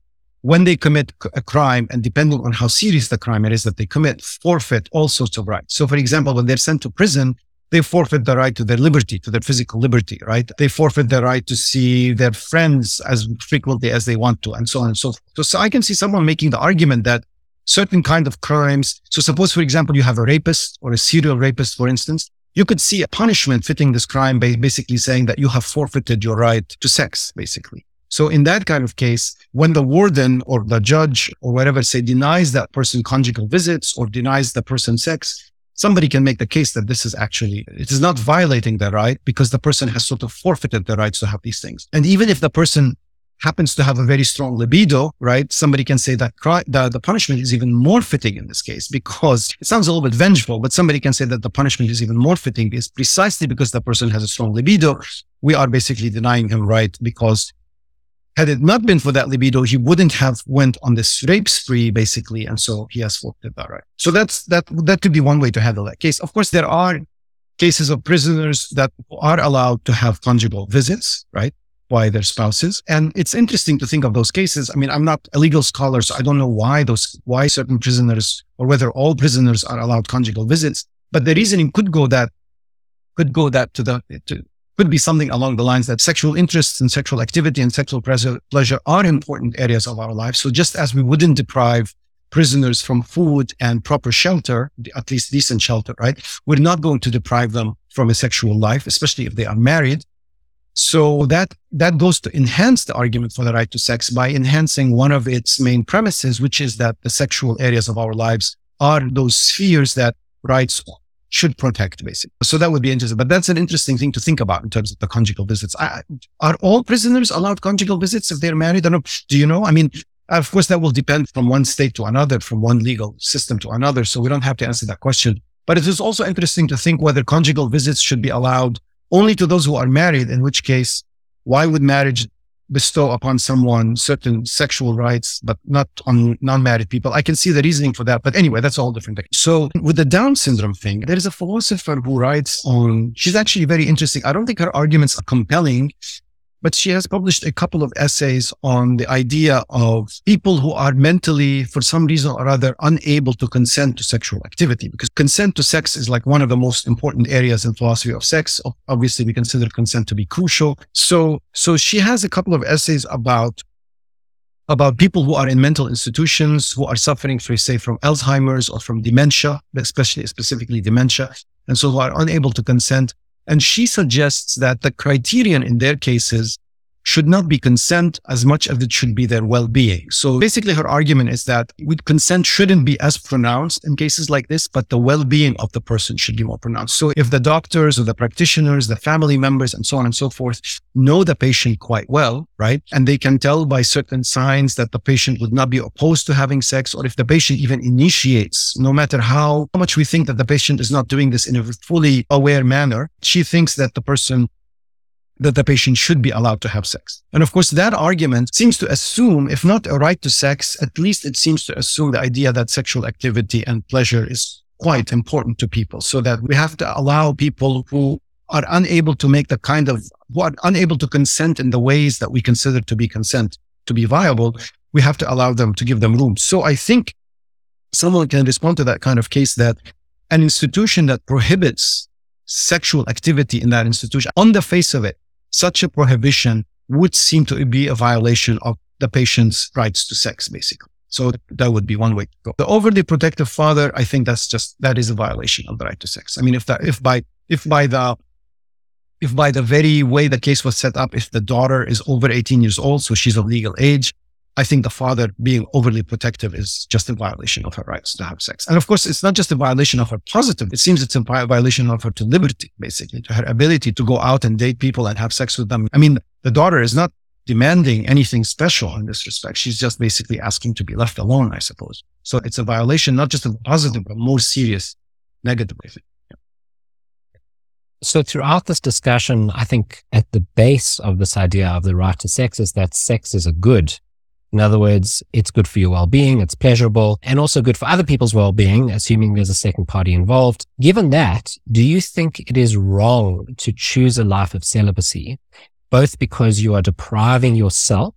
when they commit a crime, and depending on how serious the crime it is that they commit, forfeit all sorts of rights. So, for example, when they're sent to prison, they forfeit the right to their liberty, to their physical liberty, right? They forfeit the right to see their friends as frequently as they want to, and so on and so forth. So, so I can see someone making the argument that certain kind of crimes. So suppose, for example, you have a rapist or a serial rapist, for instance, you could see a punishment fitting this crime by basically saying that you have forfeited your right to sex, basically. So in that kind of case, when the warden or the judge or whatever say denies that person conjugal visits or denies the person sex, somebody can make the case that this is actually, it is not violating the right because the person has sort of forfeited the rights to have these things. And even if the person happens to have a very strong libido, right? Somebody can say that the, the punishment is even more fitting in this case because it sounds a little bit vengeful, but somebody can say that the punishment is even more fitting is precisely because the person has a strong libido. We are basically denying him right because had it not been for that libido, he wouldn't have went on this rape spree, basically. And so he has forfeited that right. So that's, that, that could be one way to handle that case. Of course, there are cases of prisoners that are allowed to have conjugal visits, right? By their spouses. And it's interesting to think of those cases. I mean, I'm not a legal scholar, so I don't know why those, why certain prisoners or whether all prisoners are allowed conjugal visits. But the reasoning could go that, could go that to the, to, could be something along the lines that sexual interests and sexual activity and sexual pleasure are important areas of our lives. So just as we wouldn't deprive prisoners from food and proper shelter, at least decent shelter, right? We're not going to deprive them from a sexual life, especially if they are married. So that, that goes to enhance the argument for the right to sex by enhancing one of its main premises, which is that the sexual areas of our lives are those spheres that rights should protect, basically. So that would be interesting. But that's an interesting thing to think about in terms of the conjugal visits. I, are all prisoners allowed conjugal visits if they're married? I don't know. Do you know? I mean, of course, that will depend from one state to another, from one legal system to another. So we don't have to answer that question. But it is also interesting to think whether conjugal visits should be allowed only to those who are married, in which case, why would marriage bestow upon someone certain sexual rights, but not on non-married people. I can see the reasoning for that. But anyway, that's all different. So with the Down syndrome thing, there is a philosopher who writes on, she's actually very interesting. I don't think her arguments are compelling, but she has published a couple of essays on the idea of people who are mentally, for some reason or other, unable to consent to sexual activity. Because consent to sex is like one of the most important areas in philosophy of sex. Obviously, we consider consent to be crucial. So, so she has a couple of essays about about people who are in mental institutions who are suffering, for say, from Alzheimer's or from dementia, especially specifically dementia, and so who are unable to consent and she suggests that the criterion in their cases should not be consent as much as it should be their well-being. So basically her argument is that consent shouldn't be as pronounced in cases like this, but the well-being of the person should be more pronounced. So if the doctors or the practitioners, the family members and so on and so forth know the patient quite well, right? And they can tell by certain signs that the patient would not be opposed to having sex, or if the patient even initiates, no matter how much we think that the patient is not doing this in a fully aware manner, she thinks that the person that the patient should be allowed to have sex. And of course, that argument seems to assume, if not a right to sex, at least it seems to assume the idea that sexual activity and pleasure is quite important to people so that we have to allow people who are unable to make the kind of, who are unable to consent in the ways that we consider to be consent to be viable. We have to allow them to give them room. So I think someone can respond to that kind of case that an institution that prohibits sexual activity in that institution on the face of it such a prohibition would seem to be a violation of the patient's rights to sex, basically. So that would be one way to go. The overly protective father, I think that's just, that is a violation of the right to sex. I mean, if that, if by, if by the, if by the very way the case was set up, if the daughter is over 18 years old, so she's of legal age, I think the father being overly protective is just a violation of her rights to have sex. And of course, it's not just a violation of her positive. It seems it's a violation of her to liberty, basically, to her ability to go out and date people and have sex with them. I mean, the daughter is not demanding anything special in this respect. She's just basically asking to be left alone, I suppose. So it's a violation, not just the positive, but more serious negative. So throughout this discussion, I think at the base of this idea of the right to sex is that sex is a good. In other words, it's good for your well-being, it's pleasurable, and also good for other people's well-being, assuming there's a second party involved. Given that, do you think it is wrong to choose a life of celibacy, both because you are depriving yourself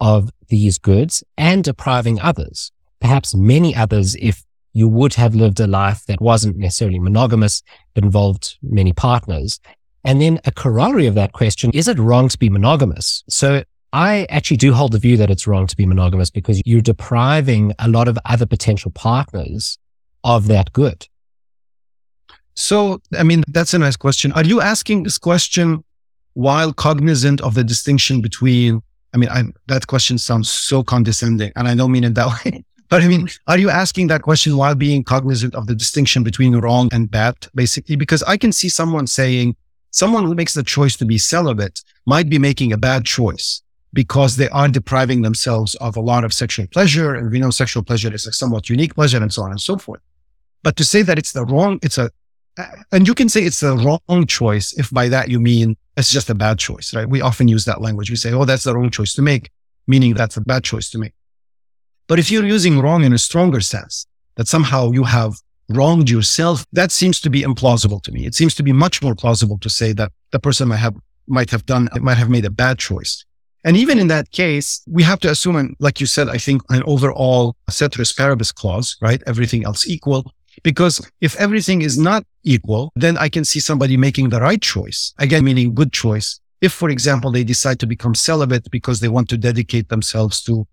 of these goods and depriving others, perhaps many others, if you would have lived a life that wasn't necessarily monogamous, but involved many partners. And then a corollary of that question, is it wrong to be monogamous? So I actually do hold the view that it's wrong to be monogamous because you're depriving a lot of other potential partners of that good. So, I mean, that's a nice question. Are you asking this question while cognizant of the distinction between, I mean, I, that question sounds so condescending and I don't mean it that way. But I mean, are you asking that question while being cognizant of the distinction between wrong and bad, basically? Because I can see someone saying, someone who makes the choice to be celibate might be making a bad choice because they aren't depriving themselves of a lot of sexual pleasure. And we know sexual pleasure is a somewhat unique pleasure and so on and so forth. But to say that it's the wrong, it's a, and you can say it's the wrong choice if by that you mean it's just a bad choice, right? We often use that language. We say, oh, that's the wrong choice to make, meaning that's a bad choice to make. But if you're using wrong in a stronger sense, that somehow you have wronged yourself, that seems to be implausible to me. It seems to be much more plausible to say that the person might have, might have done, might have made a bad choice. And even in that case, we have to assume, and like you said, I think an overall ceteris paribus clause, right? Everything else equal. Because if everything is not equal, then I can see somebody making the right choice. Again, meaning good choice. If, for example, they decide to become celibate because they want to dedicate themselves to,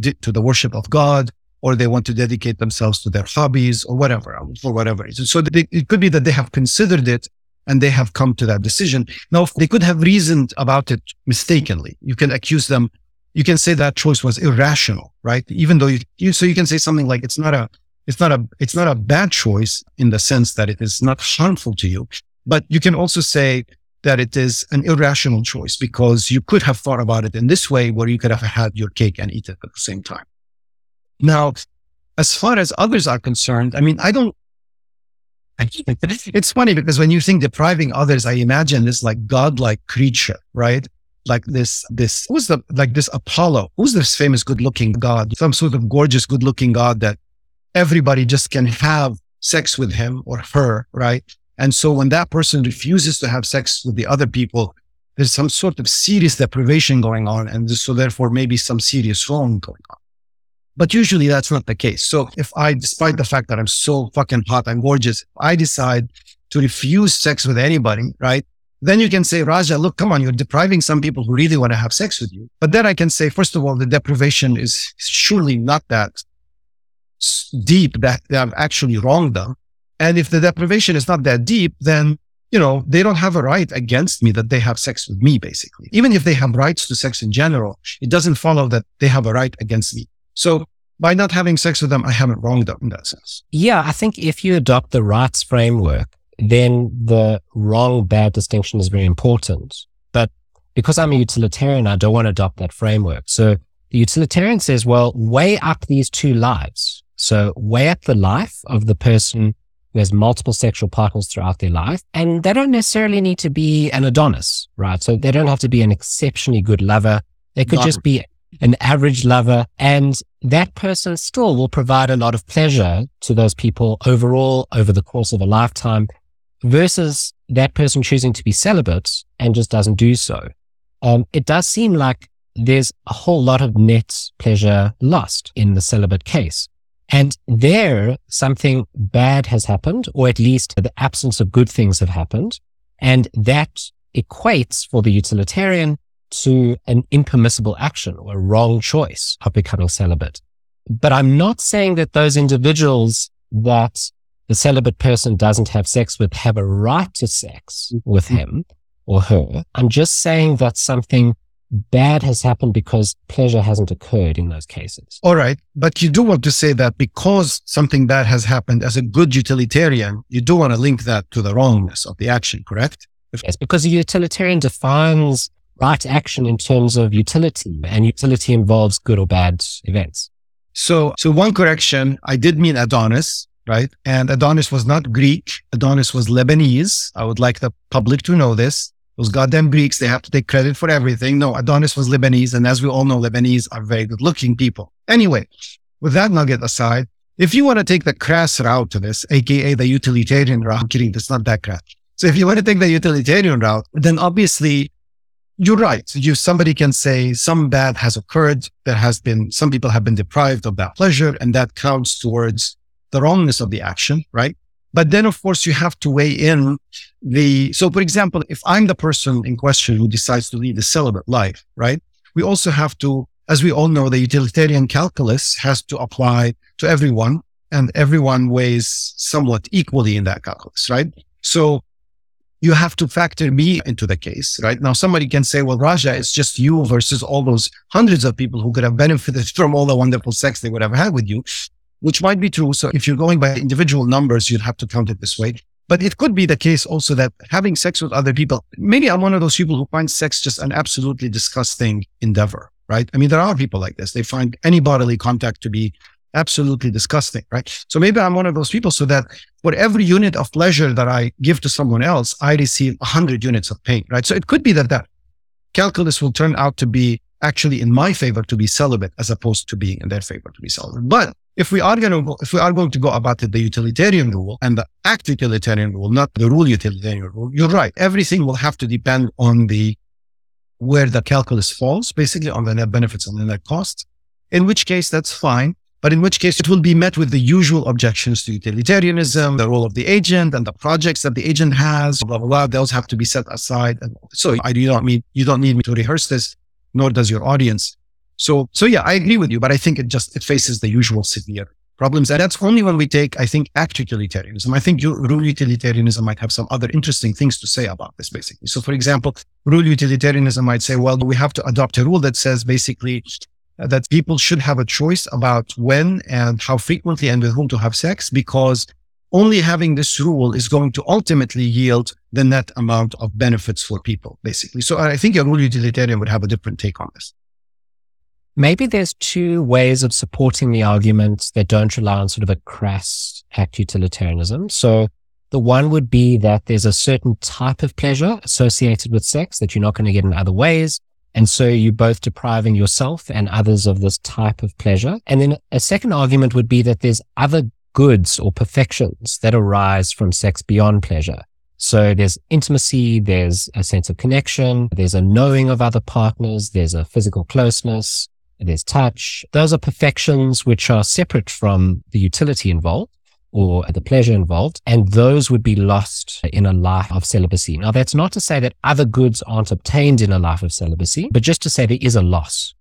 to the worship of God, or they want to dedicate themselves to their hobbies or whatever, for whatever reason. So they, it could be that they have considered it and they have come to that decision. Now, they could have reasoned about it mistakenly. You can accuse them. You can say that choice was irrational, right? Even though you, you, so you can say something like it's not a, it's not a, it's not a bad choice in the sense that it is not harmful to you, but you can also say that it is an irrational choice because you could have thought about it in this way where you could have had your cake and eat it at the same time. Now, as far as others are concerned, I mean, I don't, it's funny because when you think depriving others, I imagine this like godlike creature, right? Like this, this, who's the, like this Apollo? Who's this famous good looking God? Some sort of gorgeous good looking God that everybody just can have sex with him or her, right? And so when that person refuses to have sex with the other people, there's some sort of serious deprivation going on. And so therefore maybe some serious wrong going on. But usually that's not the case. So if I, despite the fact that I'm so fucking hot and gorgeous, I decide to refuse sex with anybody, right? Then you can say, Raja, look, come on, you're depriving some people who really want to have sex with you. But then I can say, first of all, the deprivation is surely not that deep that I've actually wronged them. And if the deprivation is not that deep, then, you know, they don't have a right against me that they have sex with me, basically. Even if they have rights to sex in general, it doesn't follow that they have a right against me. So by not having sex with them, I haven't wronged them in that sense. Yeah, I think if you adopt the rights framework, then the wrong bad distinction is very important. But because I'm a utilitarian, I don't want to adopt that framework. So the utilitarian says, well, weigh up these two lives. So weigh up the life of the person who has multiple sexual partners throughout their life. And they don't necessarily need to be an Adonis, right? So they don't have to be an exceptionally good lover. They could Not just be an average lover, and that person still will provide a lot of pleasure to those people overall over the course of a lifetime versus that person choosing to be celibate and just doesn't do so. Um, it does seem like there's a whole lot of net pleasure lost in the celibate case. And there, something bad has happened, or at least the absence of good things have happened. And that equates for the utilitarian to an impermissible action or a wrong choice of becoming celibate. But I'm not saying that those individuals that the celibate person doesn't have sex with have a right to sex with mm-hmm. him or her. I'm just saying that something bad has happened because pleasure hasn't occurred in those cases. All right. But you do want to say that because something bad has happened as a good utilitarian, you do want to link that to the wrongness of the action, correct? Yes, because a utilitarian defines right action in terms of utility and utility involves good or bad events. So, so one correction, I did mean Adonis right? And Adonis was not Greek. Adonis was Lebanese. I would like the public to know this. Those goddamn Greeks, they have to take credit for everything. No, Adonis was Lebanese. And as we all know, Lebanese are very good looking people. Anyway, with that nugget aside, if you want to take the crass route to this, aka the utilitarian route, I'm kidding, that's not that crass. So if you want to take the utilitarian route, then obviously you're right. You, somebody can say some bad has occurred. There has been, some people have been deprived of that pleasure and that counts towards the wrongness of the action, right? But then, of course, you have to weigh in the, so for example, if I'm the person in question who decides to lead a celibate life, right? We also have to, as we all know, the utilitarian calculus has to apply to everyone and everyone weighs somewhat equally in that calculus, right? So you have to factor me into the case, right? Now, somebody can say, well, Raja, it's just you versus all those hundreds of people who could have benefited from all the wonderful sex they would have had with you, which might be true. So if you're going by individual numbers, you'd have to count it this way. But it could be the case also that having sex with other people, maybe I'm one of those people who find sex just an absolutely disgusting endeavor, right? I mean, there are people like this. They find any bodily contact to be absolutely disgusting, right? So maybe I'm one of those people so that for every unit of pleasure that I give to someone else, I receive 100 units of pain, right? So it could be that that calculus will turn out to be actually in my favor to be celibate as opposed to being in their favor to be celibate. But if we are going to go, if we are going to go about it, the utilitarian rule and the act utilitarian rule, not the rule utilitarian rule, you're right. Everything will have to depend on the where the calculus falls, basically on the net benefits and the net costs. In which case, that's fine. But in which case, it will be met with the usual objections to utilitarianism, the role of the agent and the projects that the agent has, blah, blah, blah. Those have to be set aside. And so I do not mean, you don't need me to rehearse this, nor does your audience. So, so yeah, I agree with you, but I think it just, it faces the usual severe problems. And that's only when we take, I think, act utilitarianism. I think rule utilitarianism might have some other interesting things to say about this, basically. So, for example, rule utilitarianism might say, well, we have to adopt a rule that says basically that people should have a choice about when and how frequently and with whom to have sex because only having this rule is going to ultimately yield the net amount of benefits for people, basically. So I think a rule utilitarian would have a different take on this. Maybe there's two ways of supporting the argument that don't rely on sort of a crass act utilitarianism. So the one would be that there's a certain type of pleasure associated with sex that you're not going to get in other ways. And so you're both depriving yourself and others of this type of pleasure. And then a second argument would be that there's other goods or perfections that arise from sex beyond pleasure. So there's intimacy, there's a sense of connection, there's a knowing of other partners, there's a physical closeness, there's touch. Those are perfections which are separate from the utility involved or the pleasure involved, and those would be lost in a life of celibacy. Now, that's not to say that other goods aren't obtained in a life of celibacy, but just to say there is a loss.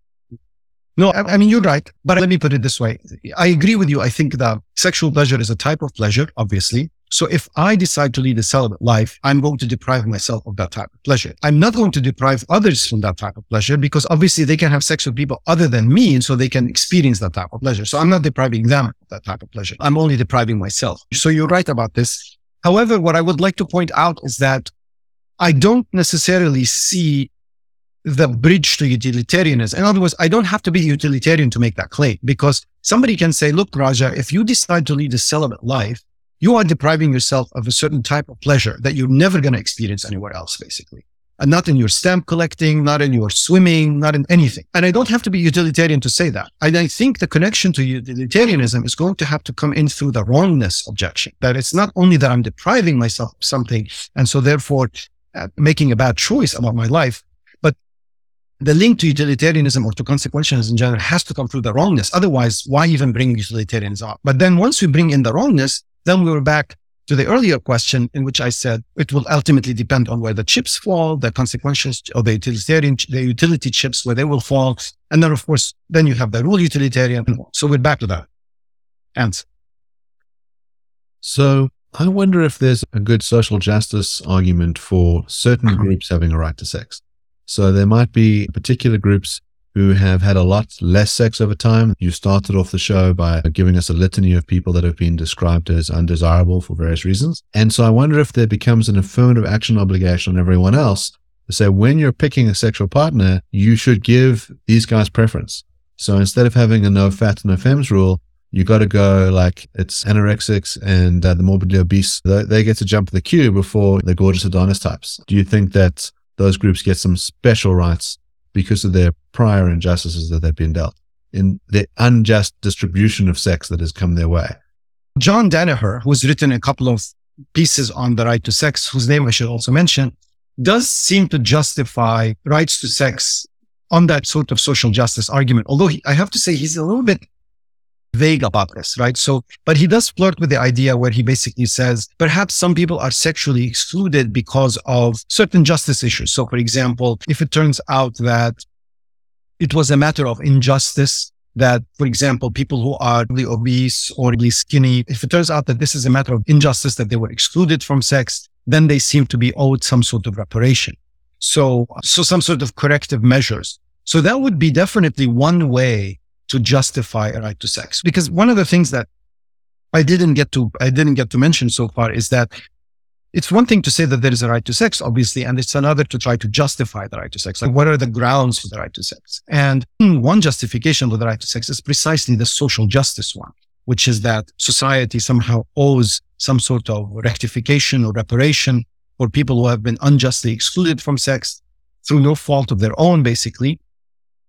No, I mean, you're right. But let me put it this way. I agree with you. I think that sexual pleasure is a type of pleasure, obviously. So if I decide to lead a celibate life, I'm going to deprive myself of that type of pleasure. I'm not going to deprive others from that type of pleasure because obviously they can have sex with people other than me. And so they can experience that type of pleasure. So I'm not depriving them of that type of pleasure. I'm only depriving myself. So you're right about this. However, what I would like to point out is that I don't necessarily see the bridge to utilitarianism. In other words, I don't have to be utilitarian to make that claim because somebody can say, look, Raja, if you decide to lead a celibate life, you are depriving yourself of a certain type of pleasure that you're never going to experience anywhere else, basically. And not in your stamp collecting, not in your swimming, not in anything. And I don't have to be utilitarian to say that. And I think the connection to utilitarianism is going to have to come in through the wrongness objection. That it's not only that I'm depriving myself of something, and so therefore uh, making a bad choice about my life, but the link to utilitarianism or to consequentialism in general has to come through the wrongness. Otherwise, why even bring utilitarianism up? But then once we bring in the wrongness, then we were back to the earlier question in which I said it will ultimately depend on where the chips fall, the consequences of the utilitarian, the utility chips, where they will fall. And then, of course, then you have the rule utilitarian. So we're back to that. And so I wonder if there's a good social justice argument for certain groups having a right to sex. So there might be particular groups who have had a lot less sex over time. You started off the show by giving us a litany of people that have been described as undesirable for various reasons. And so I wonder if there becomes an affirmative action obligation on everyone else to say when you're picking a sexual partner, you should give these guys preference. So instead of having a no fat, no femmes rule, you got to go like it's anorexics and uh, the morbidly obese. They, they, get to jump the queue before the gorgeous Adonis types. Do you think that those groups get some special rights because of their prior injustices that they've been dealt in the unjust distribution of sex that has come their way? John Danaher, who's written a couple of pieces on the right to sex, whose name I should also mention, does seem to justify rights to sex on that sort of social justice argument. Although he, I have to say he's a little bit vague about this, right? So, but he does flirt with the idea where he basically says perhaps some people are sexually excluded because of certain justice issues. So, for example, if it turns out that it was a matter of injustice that, for example, people who are really obese or really skinny, if it turns out that this is a matter of injustice that they were excluded from sex, then they seem to be owed some sort of reparation. So, so some sort of corrective measures. So that would be definitely one way to justify a right to sex. Because one of the things that I didn't get to, I didn't get to mention so far is that it's one thing to say that there is a right to sex, obviously, and it's another to try to justify the right to sex. Like, what are the grounds for the right to sex? And hmm, one justification for the right to sex is precisely the social justice one, which is that society somehow owes some sort of rectification or reparation for people who have been unjustly excluded from sex through no fault of their own, basically.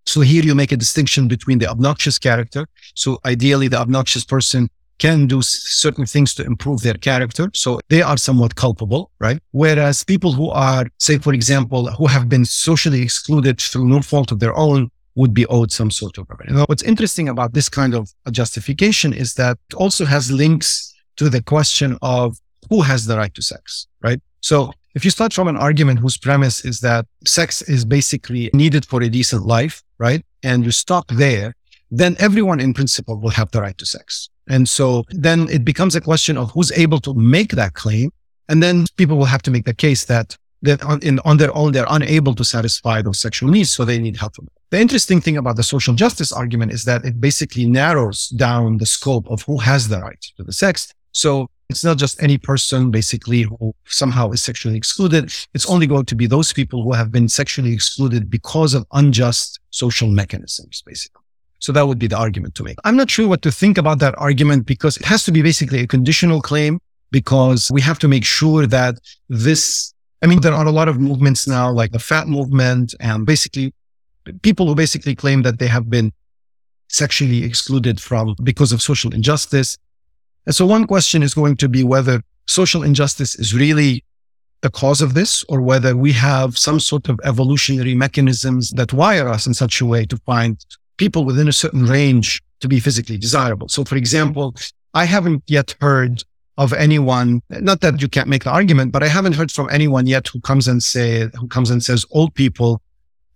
So here you make a distinction between the obnoxious character. So ideally, the obnoxious person can do certain things to improve their character. So they are somewhat culpable, right? Whereas people who are, say, for example, who have been socially excluded through no fault of their own would be owed some sort of revenue. Now, what's interesting about this kind of justification is that it also has links to the question of who has the right to sex, right? So if you start from an argument whose premise is that sex is basically needed for a decent life, right? And you stop there, then everyone in principle will have the right to sex. And so then it becomes a question of who's able to make that claim. And then people will have to make the case that that on, in, on their own, they're unable to satisfy those sexual needs. So they need help. The interesting thing about the social justice argument is that it basically narrows down the scope of who has the right to the sex. So it's not just any person basically who somehow is sexually excluded. It's only going to be those people who have been sexually excluded because of unjust social mechanisms, basically. So that would be the argument to make. I'm not sure what to think about that argument because it has to be basically a conditional claim because we have to make sure that this, I mean, there are a lot of movements now, like the fat movement and basically people who basically claim that they have been sexually excluded from because of social injustice. And so one question is going to be whether social injustice is really the cause of this or whether we have some sort of evolutionary mechanisms that wire us in such a way to find people within a certain range to be physically desirable. So for example, I haven't yet heard of anyone, not that you can't make the argument, but I haven't heard from anyone yet who comes and say, who comes and says old people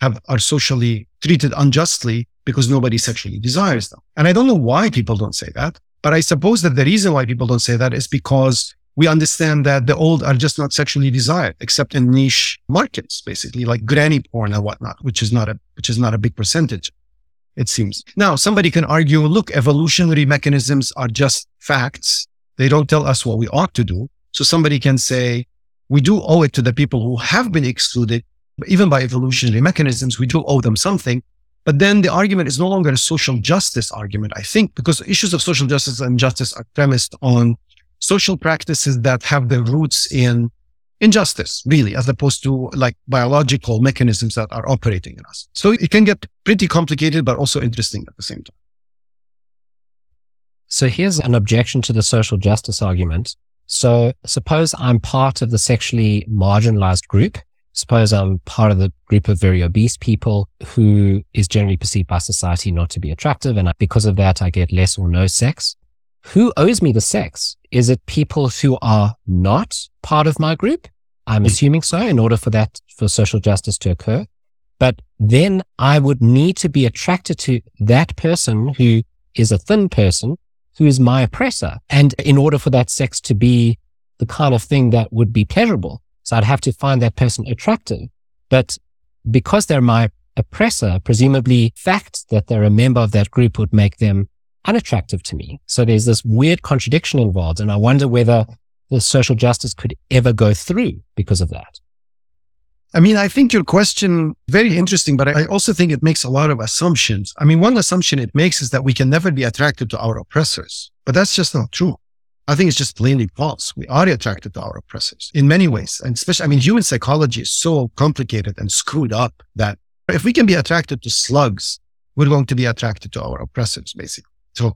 have, are socially treated unjustly because nobody sexually desires them. And I don't know why people don't say that. But I suppose that the reason why people don't say that is because we understand that the old are just not sexually desired, except in niche markets, basically like granny porn and whatnot, which is not a, which is not a big percentage. It seems. Now, somebody can argue, look, evolutionary mechanisms are just facts. They don't tell us what we ought to do. So somebody can say, we do owe it to the people who have been excluded, even by evolutionary mechanisms, we do owe them something. But then the argument is no longer a social justice argument, I think, because issues of social justice and justice are premised on social practices that have their roots in injustice, really, as opposed to like biological mechanisms that are operating in us. So it can get pretty complicated, but also interesting at the same time. So here's an objection to the social justice argument. So suppose I'm part of the sexually marginalized group Suppose I'm part of the group of very obese people who is generally perceived by society not to be attractive. And because of that, I get less or no sex. Who owes me the sex? Is it people who are not part of my group? I'm hmm. assuming so in order for that, for social justice to occur. But then I would need to be attracted to that person who is a thin person who is my oppressor. And in order for that sex to be the kind of thing that would be pleasurable, so I'd have to find that person attractive. But because they're my oppressor, presumably fact that they're a member of that group would make them unattractive to me. So there's this weird contradiction involved. And I wonder whether the social justice could ever go through because of that. I mean, I think your question very interesting, but I also think it makes a lot of assumptions. I mean, one assumption it makes is that we can never be attracted to our oppressors, but that's just not true. I think it's just plainly false. We are attracted to our oppressors in many ways. And especially, I mean, human psychology is so complicated and screwed up that if we can be attracted to slugs, we're going to be attracted to our oppressors, basically. So,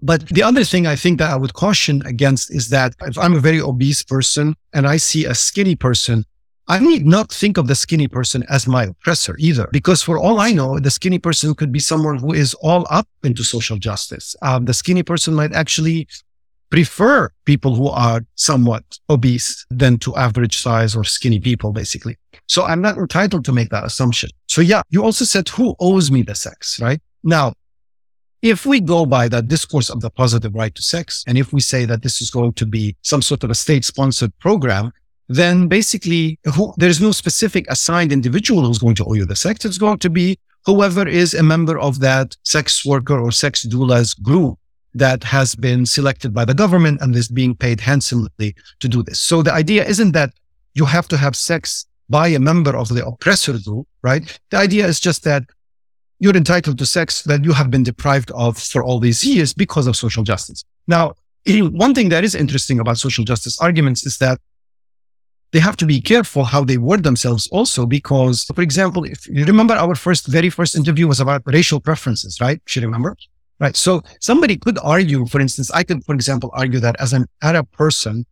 but the other thing I think that I would caution against is that if I'm a very obese person and I see a skinny person, I need not think of the skinny person as my oppressor either, because for all I know, the skinny person could be someone who is all up into social justice. Um, the skinny person might actually prefer people who are somewhat obese than to average size or skinny people, basically. So I'm not entitled to make that assumption. So yeah, you also said who owes me the sex, right? Now, if we go by that discourse of the positive right to sex, and if we say that this is going to be some sort of a state sponsored program, then basically who, there's no specific assigned individual who's going to owe you the sex. It's going to be whoever is a member of that sex worker or sex doula's group that has been selected by the government and is being paid handsomely to do this. So the idea isn't that you have to have sex by a member of the oppressor group, right? The idea is just that you're entitled to sex that you have been deprived of for all these years because of social justice. Now, one thing that is interesting about social justice arguments is that they have to be careful how they word themselves also because, for example, if you remember our first, very first interview was about racial preferences, right? Should you remember? Right. So somebody could argue, for instance, I could, for example, argue that as an Arab person,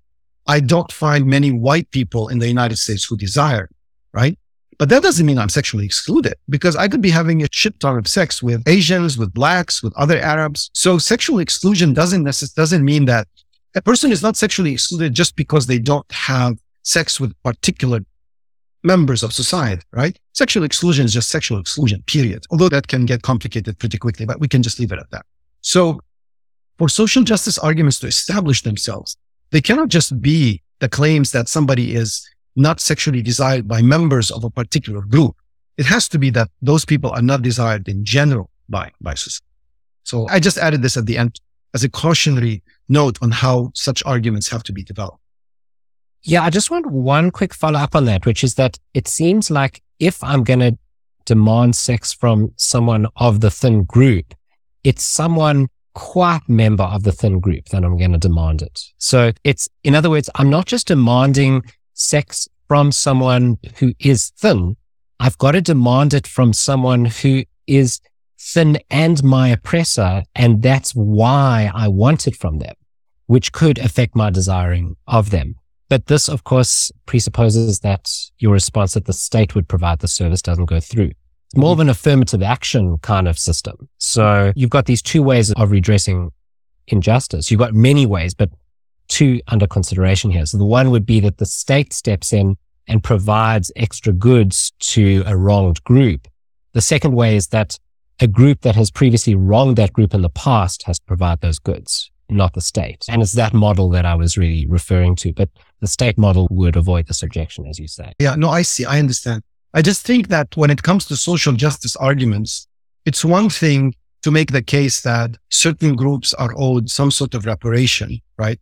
I don't find many white people in the United States who desire, right? But that doesn't mean I'm sexually excluded because I could be having a shit ton of sex with Asians, with blacks, with other Arabs. So sexual exclusion doesn't necess- doesn't mean that a person is not sexually excluded just because they don't have sex with particular members of society, right? Sexual exclusion is just sexual exclusion, period. Although that can get complicated pretty quickly, but we can just leave it at that. So for social justice arguments to establish themselves, they cannot just be the claims that somebody is not sexually desired by members of a particular group. It has to be that those people are not desired in general by, by society. So I just added this at the end as a cautionary note on how such arguments have to be developed. Yeah, I just want one quick follow up on that, which is that it seems like if I'm going to demand sex from someone of the thin group, it's someone quite member of the thin group that I'm going to demand it. So it's, in other words, I'm not just demanding sex from someone who is thin. I've got to demand it from someone who is thin and my oppressor. And that's why I want it from them, which could affect my desiring of them. But this, of course, presupposes that your response that the state would provide the service doesn't go through. It's more of an affirmative action kind of system. So you've got these two ways of redressing injustice. You've got many ways, but two under consideration here. So the one would be that the state steps in and provides extra goods to a wronged group. The second way is that a group that has previously wronged that group in the past has to provide those goods not the state. And it's that model that I was really referring to. But the state model would avoid this objection, as you say. Yeah, no, I see. I understand. I just think that when it comes to social justice arguments, it's one thing to make the case that certain groups are owed some sort of reparation, right?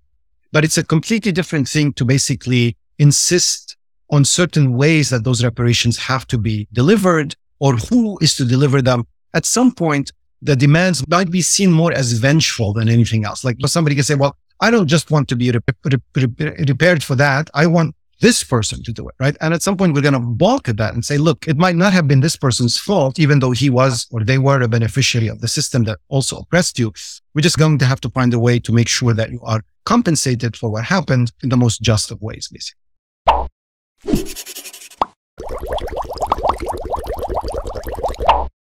But it's a completely different thing to basically insist on certain ways that those reparations have to be delivered or who is to deliver them. At some point, the demands might be seen more as vengeful than anything else. Like but somebody can say, well, I don't just want to be repaired for that. I want this person to do it, right? And at some point, we're going to balk at that and say, look, it might not have been this person's fault, even though he was or they were a beneficiary of the system that also oppressed you. We're just going to have to find a way to make sure that you are compensated for what happened in the most just of ways, basically.